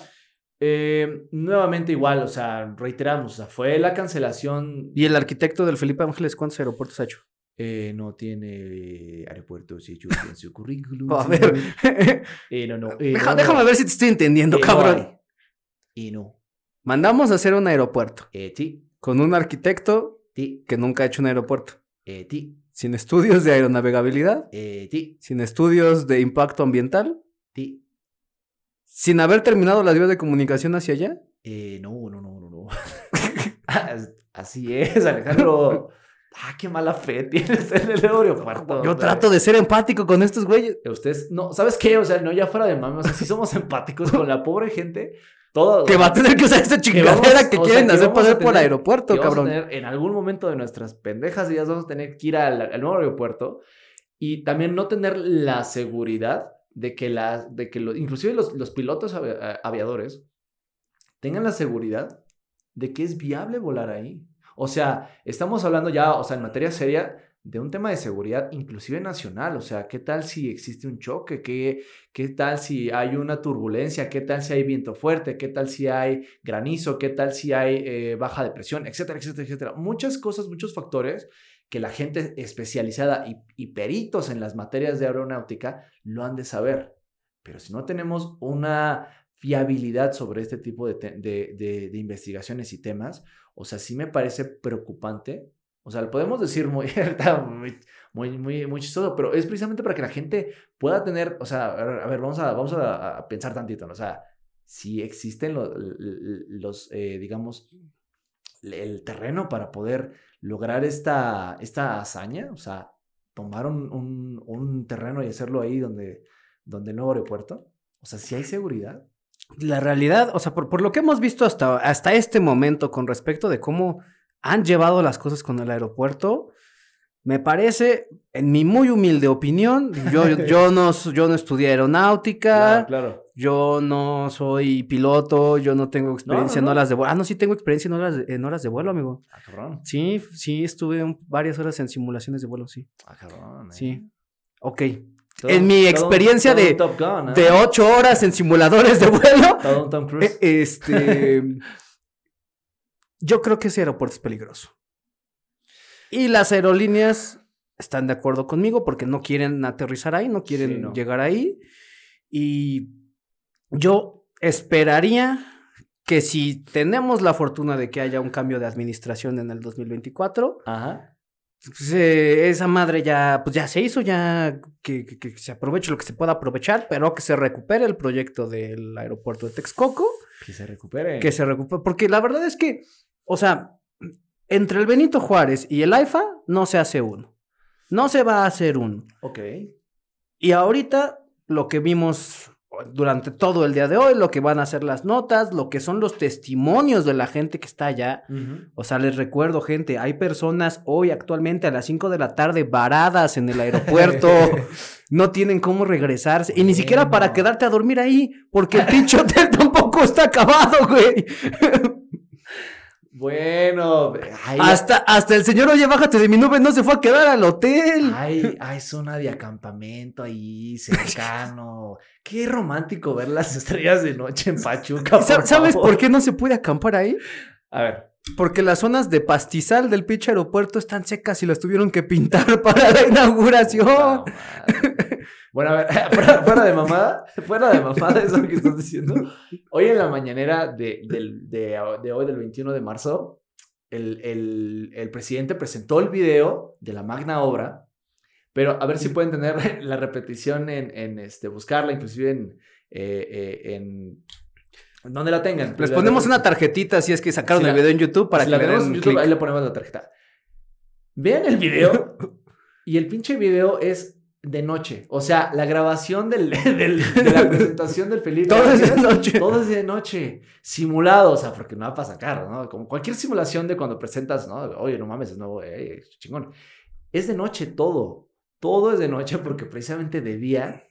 S4: eh, nuevamente igual, o sea, reiteramos, o sea, fue la cancelación.
S3: ¿Y el arquitecto del Felipe Ángeles cuántos aeropuertos ha hecho?
S4: Eh, no tiene aeropuertos hechos en su currículum.
S3: A ver,
S4: Eh, no, no. eh,
S3: Deja-
S4: no,
S3: déjame ver si te estoy entendiendo, cabrón.
S4: Y no.
S3: Mandamos a hacer un aeropuerto
S4: ti,
S3: con un arquitecto
S4: ti,
S3: que nunca ha hecho un aeropuerto,
S4: eh, ti,
S3: sin estudios de aeronavegabilidad,
S4: eh, ti,
S3: sin estudios de impacto ambiental,
S4: ti.
S3: sin haber terminado las vías de comunicación hacia allá.
S4: Eh, no, no, no, no, no. As- Así es, Alejandro. Ah, qué mala fe tienes en el aeropuerto.
S3: Yo trato de ser empático con estos güeyes.
S4: Ustedes, no, ¿sabes qué? O sea, no, ya fuera de mami, o sea, si somos empáticos con la pobre gente, todo.
S3: Que va a tener que usar esta chingadera que,
S4: sea,
S3: quieren
S4: que
S3: hacer pasar por aeropuerto,
S4: que
S3: cabrón.
S4: tener en algún momento de nuestras pendejas días vamos a tener que ir al, al nuevo aeropuerto y también no tener la seguridad de que la, de que lo- inclusive los, los pilotos avi- aviadores tengan la seguridad de que es viable volar ahí. O sea, estamos hablando ya, o sea, en materia seria de un tema de seguridad inclusive nacional, o sea, ¿qué tal si existe un choque? ¿Qué, qué tal si hay una turbulencia? ¿Qué tal si hay viento fuerte? ¿Qué tal si hay granizo? ¿Qué tal si hay eh, baja de presión? Etcétera, etcétera, etcétera. Muchas cosas, muchos factores que la gente especializada y, peritos en las materias de aeronáutica lo han de saber. Pero si no tenemos una fiabilidad sobre este tipo de, de- de- de investigaciones y temas, o sea, sí me parece preocupante. O sea, lo podemos decir muy, muy, muy, muy, chistoso, pero es precisamente para que la gente pueda tener, o sea, a ver, vamos, a, vamos a, a pensar tantito, ¿no? O sea, si existen lo- l- los, eh, digamos, el terreno para poder lograr esta, esta hazaña, o sea, tomar un, un- un terreno y hacerlo ahí donde, donde el nuevo aeropuerto, o sea, si hay seguridad.
S3: La realidad, o sea, por, por lo que hemos visto hasta, hasta este momento con respecto de cómo han llevado las cosas con el aeropuerto, me parece, en mi muy humilde opinión, yo, yo, no, yo no estudié aeronáutica,
S4: claro.
S3: yo no soy piloto, yo no tengo experiencia en
S4: no.
S3: horas de vuelo. Ah, no, sí tengo experiencia en horas de, en horas de vuelo, amigo.
S4: Ah, cabrón.
S3: Sí, sí, estuve un- varias horas en simulaciones de vuelo, sí.
S4: Ah, cabrón. eh.
S3: Sí. Ok.
S4: Todo-
S3: En mi experiencia
S4: todo
S3: de-
S4: Gun, ¿eh?
S3: De ocho horas en simuladores de vuelo.
S4: Todo un Tom Cruise.
S3: Eh, Este. Yo creo que ese aeropuerto es peligroso. Y las aerolíneas están de acuerdo conmigo porque no quieren aterrizar ahí, no quieren
S4: Sí, no.
S3: llegar ahí. Y yo esperaría que si tenemos la fortuna de que haya un cambio de administración en el 2024,
S4: Ajá.
S3: pues, eh, esa madre ya, pues ya se hizo, ya que, que- que se aproveche lo que se pueda aprovechar, pero que se recupere el proyecto del aeropuerto de Texcoco
S4: Que se recupere.
S3: que se recupere. Porque la verdad es que, o sea, entre el Benito Juárez y el AIFA no se hace uno. No se va a hacer uno.
S4: Ok.
S3: Y ahorita lo que vimos durante todo el día de hoy, lo que van a ser las notas, lo que son los testimonios de la gente que está allá. O sea, les recuerdo, gente, hay personas hoy actualmente a las 5 de la tarde varadas en el aeropuerto, no tienen cómo regresarse, y ni siquiera para quedarte a dormir ahí, porque el pinche hotel tampoco está acabado, güey.
S4: Bueno,
S3: Hasta, hasta el señor, oye, bájate de mi nube, no se fue a quedar al hotel.
S4: hay, hay zona de acampamento ahí cercano. Qué romántico ver las estrellas de noche en Pachuca. Por
S3: ¿Sabes
S4: favor.
S3: por qué no se puede acampar ahí?
S4: A ver.
S3: Porque las zonas de pastizal del pinche aeropuerto están secas y las tuvieron que pintar para la inauguración.
S4: Bueno, a ver, fuera, de mamada, fuera de mamada eso que estás diciendo. Hoy en la mañanera de, hoy, del 21 de marzo, el, presidente presentó el video de la magna obra, pero a ver si pueden tener la repetición en, este, buscarla, inclusive en... eh, eh, en donde la tengan.
S3: Les ponemos una tarjetita si es que sacaron
S4: Si
S3: el
S4: la-
S3: video en YouTube para
S4: Si
S3: que
S4: la
S3: le den
S4: en YouTube, ahí le ponemos la tarjeta. Vean el video y el pinche video es de noche. O sea, la grabación del, del- de la presentación del Felipe.
S3: Todo es de noche.
S4: Todo es de noche. Simulado, o sea, porque no va para sacar, ¿no? Como cualquier simulación de cuando presentas, ¿no? Oye, no mames, es nuevo, eh, chingón. Es de noche todo. Todo es de noche porque precisamente de día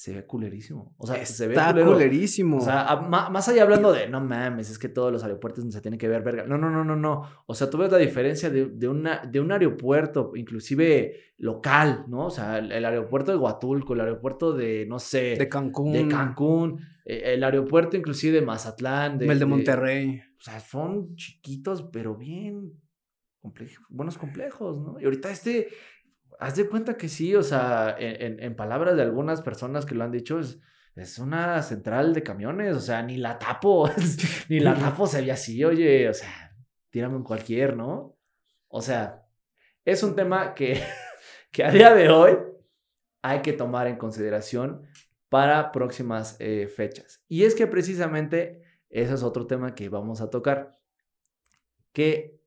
S4: se ve culerísimo. O sea, se ve
S3: Está
S4: culero.
S3: culerísimo.
S4: O sea, a- más allá hablando de, no mames, es que todos los aeropuertos se tienen que ver verga. No, no, no, no, no. O sea, tú ves la diferencia de, de una, de un aeropuerto, inclusive local, ¿no? O sea, el, el aeropuerto de Huatulco, el aeropuerto de, no sé,
S3: de Cancún.
S4: de Cancún, eh, el aeropuerto inclusive de Mazatlán,
S3: el de Monterrey.
S4: o sea, son chiquitos, pero bien complejos, buenos complejos, ¿no? Y ahorita este, haz de cuenta que sí, o sea, en, en- en palabras de algunas personas que lo han dicho, es, es una central de camiones, o sea, ni la tapo, ni la tapo se ve así, oye, o sea, tírame en cualquier, ¿no? O sea, es un tema que, que a día de hoy hay que tomar en consideración para próximas eh, fechas. Y es que precisamente ese es otro tema que vamos a tocar, que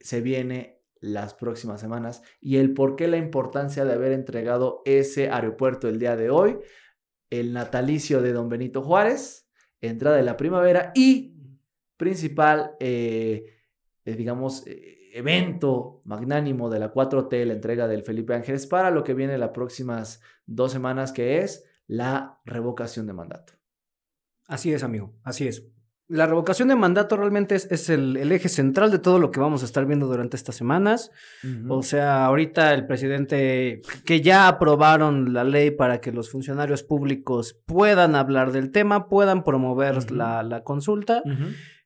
S4: se viene las próximas semanas y el por qué la importancia de haber entregado ese aeropuerto el día de hoy, el natalicio de don Benito Juárez, entrada de la primavera y principal, eh, eh, digamos, eh, evento magnánimo de la 4T, la entrega del Felipe Ángeles para lo que viene las próximas dos semanas, que es la revocación de mandato.
S3: Así es, amigo. Así es. La revocación de mandato realmente es, es el, el eje central de todo lo que vamos a estar viendo durante estas semanas. O sea, ahorita el presidente, que ya aprobaron la ley para que los funcionarios públicos puedan hablar del tema, puedan promover la, la consulta,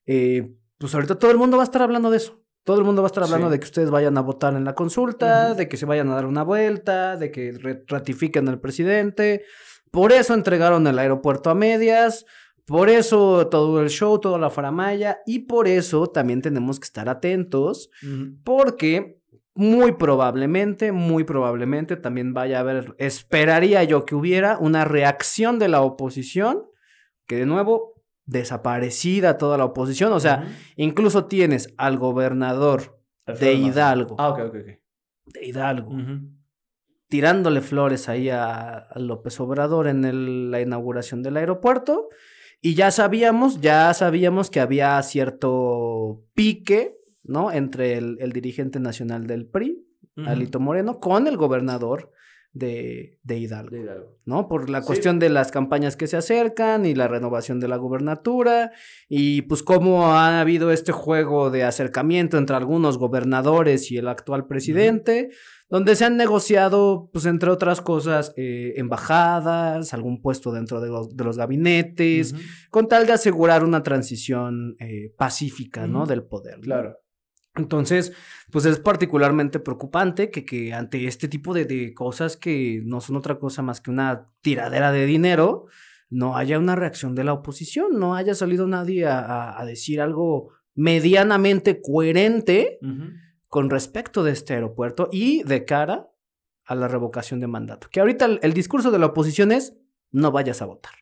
S3: eh, pues ahorita todo el mundo va a estar hablando de eso. Todo el mundo va a estar hablando
S4: Sí.
S3: de que ustedes vayan a votar en la consulta, de que se vayan a dar una vuelta, de que ratifiquen al presidente. Por eso entregaron el aeropuerto a medias, por eso todo el show, toda la faramaya, y por eso también tenemos que estar atentos porque muy probablemente, muy probablemente también vaya a haber, esperaría yo que hubiera una reacción de la oposición, que de nuevo, desaparecida toda la oposición, o sea, incluso tienes al gobernador de. Hidalgo,
S4: Ah, ok, ok, ok.
S3: de Hidalgo, tirándole flores ahí a, a López Obrador en el- la inauguración del aeropuerto. Y ya sabíamos, ya sabíamos que había cierto pique, ¿no? Entre el, el dirigente nacional del PRI. Alito Moreno, con el gobernador de, de Hidalgo,
S4: De Hidalgo.
S3: ¿no? Por la
S4: Sí.
S3: cuestión de las campañas que se acercan y la renovación de la gubernatura y pues cómo ha habido este juego de acercamiento entre algunos gobernadores y el actual presidente, donde se han negociado, pues entre otras cosas, eh, embajadas, algún puesto dentro de los, de los gabinetes, con tal de asegurar una transición eh, pacífica, ¿no? Del poder.
S4: Claro.
S3: Entonces, pues es particularmente preocupante que, que ante este tipo de, de cosas que no son otra cosa más que una tiradera de dinero, no haya una reacción de la oposición, no haya salido nadie a, a- a decir algo medianamente coherente. Con respecto de este aeropuerto y de cara a la revocación de mandato. Que ahorita el, discurso de la oposición es no vayas a votar.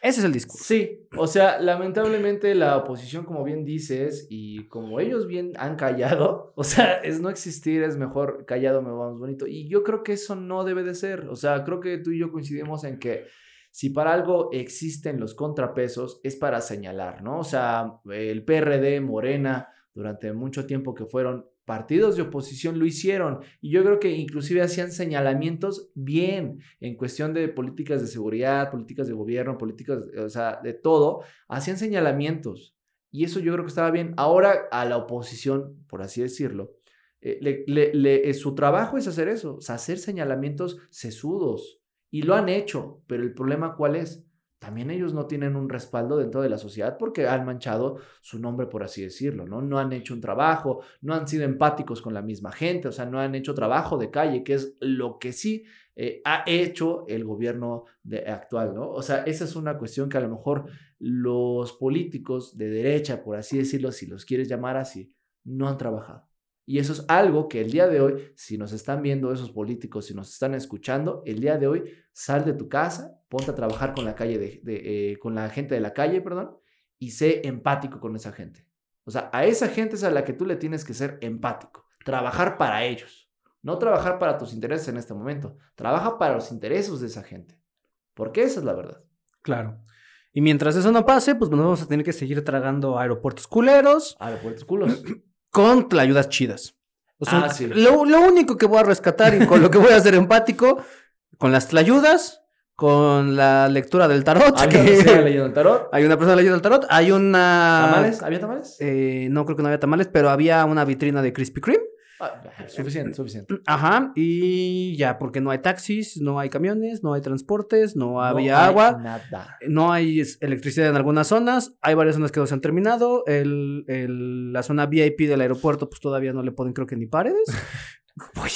S3: Ese es el discurso.
S4: Sí, o sea, lamentablemente la oposición, como bien dices, y como ellos bien han callado, o sea, es no existir, es mejor callado, me va más bonito. Y yo creo que eso no debe de ser. O sea, creo que tú y yo coincidimos en que si para algo existen los contrapesos, es para señalar, ¿no? O sea, el PRD, Morena, durante mucho tiempo que fueron partidos de oposición lo hicieron y yo creo que inclusive hacían señalamientos bien en cuestión de políticas de seguridad, políticas de gobierno, políticas, o sea, de todo, hacían señalamientos y eso yo creo que estaba bien. Ahora a la oposición, por así decirlo, eh, eh, su trabajo es hacer eso, sea, hacer señalamientos sesudos y lo han hecho, pero el problema cuál es? También ellos no tienen un respaldo dentro de la sociedad porque han manchado su nombre, por así decirlo, ¿no? No han hecho un trabajo, no han sido empáticos con la misma gente, o sea, no han hecho trabajo de calle, que es lo que sí eh, ha hecho el gobierno de- actual, ¿no? O sea, esa es una cuestión que a lo mejor los políticos de derecha, por así decirlo, si los quieres llamar así, no han trabajado. Y eso es algo que el día de hoy, si nos están viendo esos políticos, si nos están escuchando, el día de hoy sal de tu casa, ponte a trabajar con la calle de, de, eh, con la gente de la calle, perdón, y sé empático con esa gente. O sea, a esa gente es a la que tú le tienes que ser empático, trabajar para ellos, no trabajar para tus intereses en este momento, trabaja para los intereses de esa gente, porque esa es la verdad.
S3: Claro. Y mientras eso no pase, pues nos vamos a tener que seguir tragando aeropuertos culeros
S4: Aeropuertos culos.
S3: con ayudas chidas. O sea,
S4: Ah, sí.
S3: lo, lo único que voy a rescatar y con lo que voy a ser empático, con las tlayudas, con la lectura del tarot.
S4: ¿Alguien
S3: que-
S4: se ha leyendo el tarot?
S3: hay una persona leyendo el tarot, hay una...
S4: ¿Tamales? ¿Había tamales?
S3: Eh, no creo que no había tamales, pero había una vitrina de Krispy Kreme.
S4: Ah, suficiente, suficiente.
S3: Ajá, y ya, porque no hay taxis, no hay camiones, no hay transportes, no
S4: No
S3: había
S4: hay
S3: agua.
S4: Nada.
S3: No hay electricidad en algunas zonas, hay varias zonas que no se han terminado, el, el- la zona VIP del aeropuerto pues todavía no le ponen creo que ni paredes. Uy,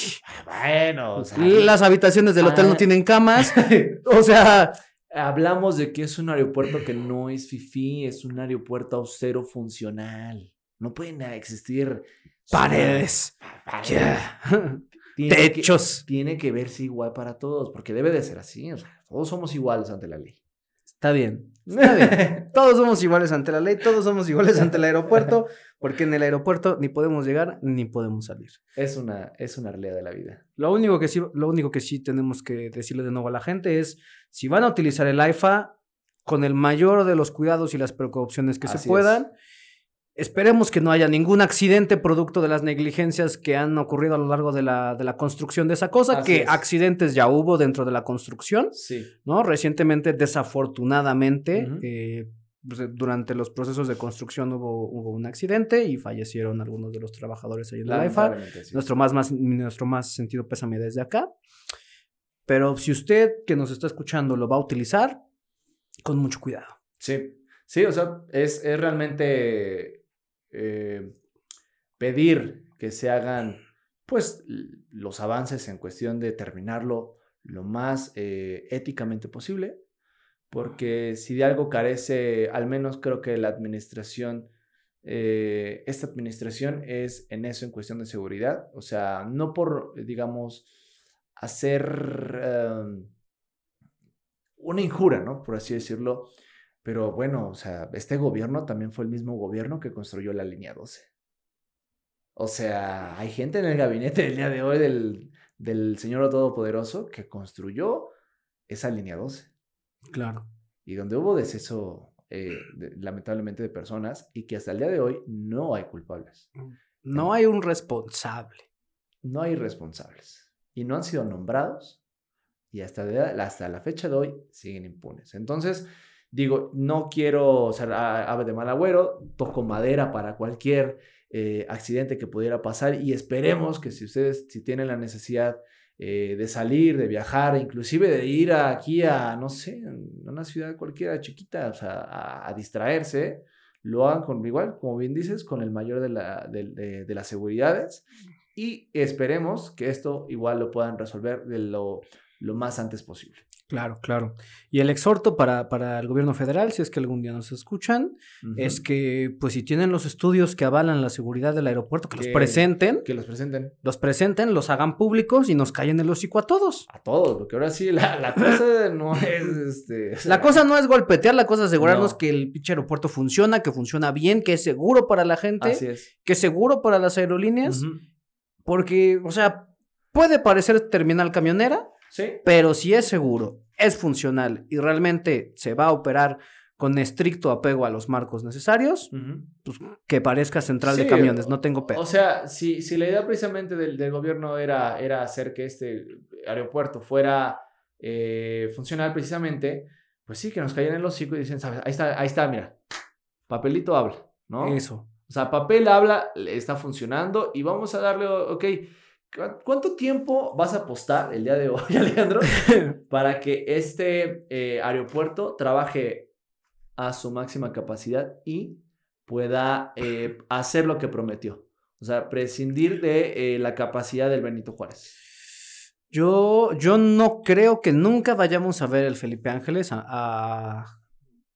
S4: Bueno, o sea,
S3: las habitaciones del hotel no tienen camas, o sea,
S4: hablamos de que es un aeropuerto que no es FIFI, es un aeropuerto austero funcional. No pueden existir
S3: paredes,
S4: paredes. Tiene que-
S3: techos.
S4: tiene que verse igual para todos, porque debe de ser así. O sea, todos somos iguales ante la ley.
S3: Está bien, está bien. Todos somos iguales ante la ley, todos somos iguales ante el aeropuerto, porque en el aeropuerto ni podemos llegar ni podemos salir.
S4: Es una, es una realidad de la vida.
S3: Lo único que sí, lo único que sí tenemos que decirle de nuevo a la gente es si van a utilizar el AIFA con el mayor de los cuidados y las precauciones que
S4: Así
S3: se puedan. Esperemos que no haya ningún accidente producto de las negligencias que han ocurrido a lo largo de la, de la construcción de esa cosa,
S4: Así
S3: que
S4: es.
S3: accidentes ya hubo dentro de la construcción,
S4: Sí.
S3: ¿no? Recientemente, desafortunadamente, eh, pues, eh, durante los procesos de construcción hubo, hubo un accidente y fallecieron algunos de los trabajadores ahí en.
S4: Lamentablemente, sí.
S3: Nuestro más, más, nuestro más sentido pésame desde acá. Pero si usted que nos está escuchando lo va a utilizar, con mucho cuidado.
S4: Sí, sí, o sea, es, es realmente eh, pedir que se hagan, pues, los avances en cuestión de terminarlo lo más eh, éticamente posible, porque si de algo carece, al menos creo que la administración, eh, esta administración es en eso, en cuestión de seguridad, o sea, no por, digamos, hacer em, una injura, ¿no? Por así decirlo, pero bueno, o sea, este gobierno también fue el mismo gobierno que construyó la línea 12. O sea, hay gente en el gabinete del día de hoy del, del señor Todopoderoso que construyó esa línea 12
S3: Claro.
S4: y donde hubo deceso, eh, de- lamentablemente, de personas y que hasta el día de hoy no hay culpables,
S3: No hay un responsable.
S4: no hay responsables y no han sido nombrados y hasta, de- hasta la fecha de hoy siguen impunes. Entonces, digo, no quiero ser ave de mal agüero, toco madera para cualquier eh, accidente que pudiera pasar y esperemos que si ustedes, si tienen la necesidad eh, de salir, de viajar, inclusive de ir aquí a, no sé, a una ciudad cualquiera chiquita, o sea, a, distraerse, lo hagan con igual, como bien dices, con el mayor de, la, de- de las seguridades y esperemos que esto igual lo puedan resolver de lo, lo más antes posible.
S3: Claro, claro. Y el exhorto para, para el gobierno federal, si es que algún día nos escuchan, es que, pues, si tienen los estudios que avalan la seguridad del aeropuerto, que los presenten,
S4: que los presenten
S3: los presenten, los hagan públicos y nos callen el hocico a todos.
S4: a todos, porque ahora sí la, la cosa no es este. o sea,
S3: La cosa no es golpetear, la cosa es asegurarnos
S4: No.
S3: que el pinche aeropuerto funciona, que funciona bien, que es seguro para la gente,
S4: Así es.
S3: que es seguro para las aerolíneas, porque, o sea, puede parecer terminal camionera,
S4: Sí.
S3: pero si es seguro es funcional y realmente se va a operar con estricto apego a los marcos necesarios, pues que parezca central de camiones, no tengo pedo.
S4: O sea, si, si la idea precisamente del, del gobierno era, era hacer que este aeropuerto fuera eh, funcional precisamente, pues sí, que nos caían en el hocico y dicen, ¿sabes? Ahí está, ahí está, mira, papelito habla, ¿no?
S3: Eso.
S4: O sea, papel habla, está funcionando y vamos a darle, ok, ¿cu- ¿cuánto tiempo vas a apostar el día de hoy, Alejandro, para que este eh, aeropuerto trabaje a su máxima capacidad y pueda eh, hacer lo que prometió? O sea, prescindir de eh, la capacidad del Benito Juárez.
S3: Yo, yo no creo que nunca vayamos a ver el Felipe Ángeles a, a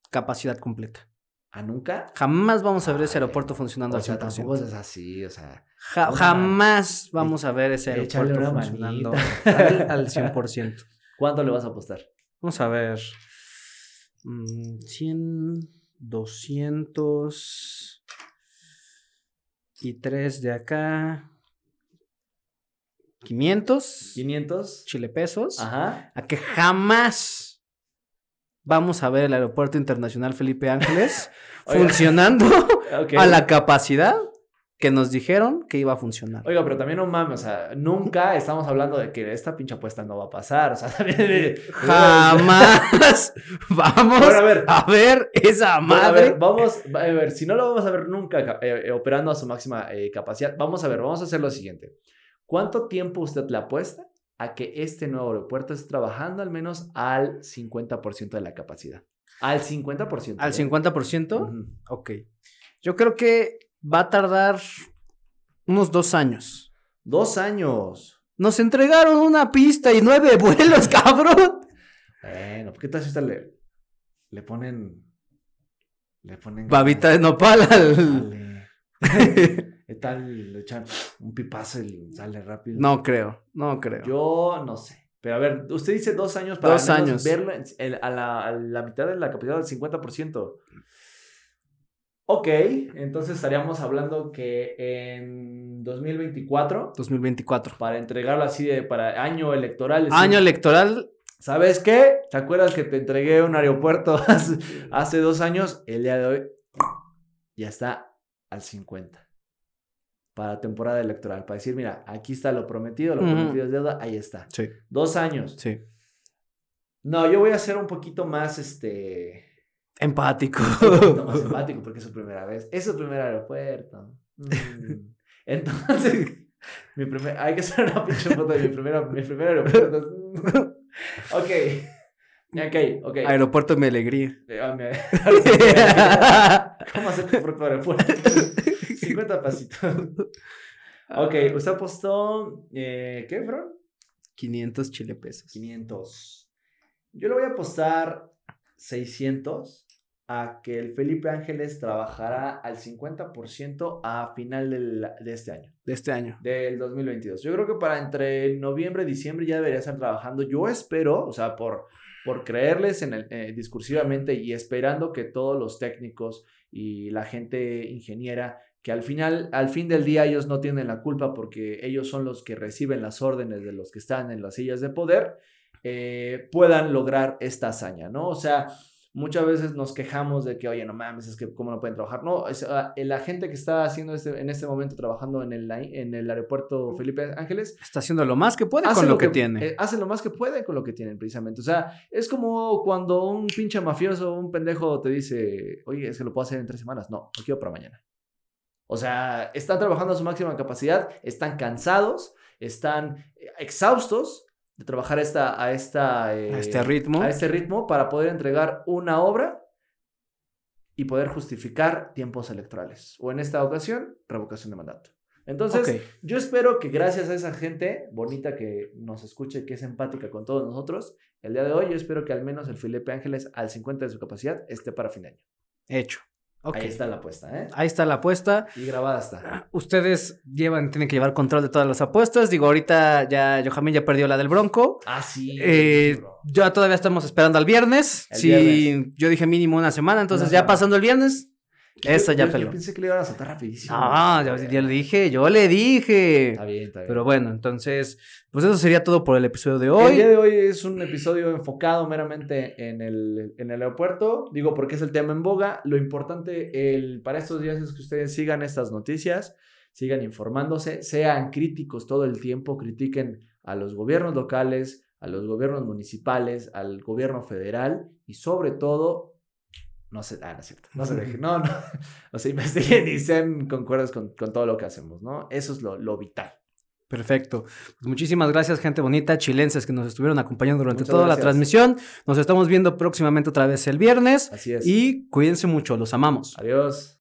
S3: capacidad completa.
S4: ¿A nunca?
S3: Jamás vamos a ver ese aeropuerto funcionando
S4: O
S3: al
S4: sea,
S3: 100%.
S4: tampoco es así, o sea...
S3: Ja- jamás vamos a ver ese aeropuerto funcionando al, al 100%.
S4: ¿Cuánto le vas a apostar?
S3: Vamos a ver. Mm, 100, 200 y 3 de acá. 500
S4: ¿500?
S3: chile pesos.
S4: Ajá.
S3: A que jamás vamos a ver el aeropuerto internacional Felipe Ángeles funcionando a la capacidad que nos dijeron que iba a funcionar.
S4: Oiga, pero también no mames, o sea, nunca estamos hablando de que esta pinche apuesta no va a pasar, o sea, también...
S3: Jamás vamos
S4: Bueno, a ver.
S3: a ver esa
S4: Bueno, a
S3: madre.
S4: ver, vamos, a ver, si no lo vamos a ver nunca ca- eh, eh, operando a su máxima eh, capacidad, vamos a ver, vamos a hacer lo siguiente. ¿Cuánto tiempo usted le apuesta a que este nuevo aeropuerto esté trabajando al menos al 50% de la capacidad? Al 50%.
S3: Al
S4: ¿eh?
S3: 50%.
S4: Ujú.
S3: Ok. Yo creo que va a tardar unos dos años.
S4: Dos años.
S3: Nos entregaron una pista y nueve vuelos, cabrón.
S4: Bueno, ¿por qué tal si le, le ponen... Le ponen...
S3: Babita de nopal al...
S4: ¿Qué tal? Le echan un pipazo y sale rápido.
S3: No creo, no creo.
S4: Yo no sé. Pero a ver, usted dice dos años para
S3: Dos años.
S4: verlo en- en- a, la, a la mitad de la capacidad del 50%. Ok, entonces estaríamos hablando que en 2024,
S3: 2024.
S4: para entregarlo así de para año electoral.
S3: Año electoral.
S4: ¿Sabes qué? ¿Te acuerdas que te entregué un aeropuerto hace, hace dos años? El día de hoy ya está al 50. Para temporada electoral. Para decir, mira, aquí está lo prometido, lo
S3: Ujú.
S4: prometido es deuda, ahí está.
S3: Sí,
S4: Dos años.
S3: sí.
S4: No, yo voy a ser un poquito más, este,
S3: Empático.
S4: un poquito más empático porque es su primera vez. Es su primer aeropuerto. Mm. Entonces, mi primer, hay que hacer una pinche foto de mi, primera, mi primer aeropuerto. ok. Ok, ok.
S3: Aeropuerto de mi alegría.
S4: Eh, ah, ¿Cómo hacer tu propio aeropuerto? 50 pasitos. Ok, usted apostó, eh, ¿qué, bro?
S3: 500 chile pesos.
S4: 500. Yo le voy a apostar 600 a que el Felipe Ángeles trabajará al 50% a final del- de este año,
S3: De este año.
S4: del 2022. Yo creo que para entre noviembre y diciembre ya debería estar trabajando. Yo espero, o sea, por, por creerles en el, eh, discursivamente y esperando que todos los técnicos y la gente ingeniera que al final, al fin del día ellos no tienen la culpa porque ellos son los que reciben las órdenes de los que están en las sillas de poder, eh, puedan lograr esta hazaña, ¿no? O sea, muchas veces nos quejamos de que, oye, no mames, es que cómo no pueden trabajar. No, es, ah, la gente que está haciendo este, en este momento trabajando en el, en el aeropuerto Felipe Ángeles,
S3: Está haciendo lo más que puede con lo que, tiene.
S4: eh, hace lo más que puede con lo que tienen, precisamente. O sea, es como cuando un pinche mafioso, un pendejo te dice, oye, es que lo puedo hacer en tres semanas. No, lo quiero para mañana. O sea, están trabajando a su máxima capacidad, están cansados, están eh, exhaustos de trabajar esta, a, esta, eh,
S3: a este ritmo.
S4: a este ritmo para poder entregar una obra y poder justificar tiempos electorales. O en esta ocasión, revocación de mandato. Entonces, yo espero que gracias a esa gente bonita que nos escuche, que es empática con todos nosotros, el día de hoy yo espero que al menos el Felipe Ángeles al 50 de su capacidad esté para fin de año.
S3: Hecho.
S4: Ahí está la apuesta, ¿eh?
S3: Ahí está la apuesta.
S4: Y grabada está.
S3: Ustedes llevan, tienen que llevar control de todas las apuestas. Digo, ahorita ya Johamín ya perdió la del Bronco.
S4: Ah, sí.
S3: Eh, ya todavía estamos esperando al viernes.
S4: El
S3: sí,
S4: viernes.
S3: yo dije mínimo una semana, entonces
S4: Una
S3: ya
S4: semana.
S3: pasando el viernes, Esa ya
S4: Yo- yo pensé que le iban a soltar rapidísimo.
S3: No, yo, yo le dije, yo le dije.
S4: Está bien, está bien.
S3: Pero bueno, entonces, pues eso sería todo por el episodio de
S4: El día
S3: hoy.
S4: de hoy es un episodio enfocado meramente en el, en el aeropuerto. Digo, porque es el tema en boga. Lo importante el, para estos días es que ustedes sigan estas noticias, sigan informándose, sean críticos todo el tiempo, critiquen a los gobiernos locales, a los gobiernos municipales, al gobierno federal y sobre todo, no se, ah, no es cierto, no se dejen, no, no, o sea, investiguen y sean concuerdos con, con todo lo que hacemos, ¿no? Eso es lo, lo vital.
S3: Perfecto. Pues muchísimas gracias, gente bonita, chilenses que nos estuvieron acompañando durante
S4: Muchas
S3: toda la transmisión. Nos estamos viendo próximamente otra vez el viernes.
S4: Así es.
S3: Y cuídense mucho, los amamos.
S4: Adiós.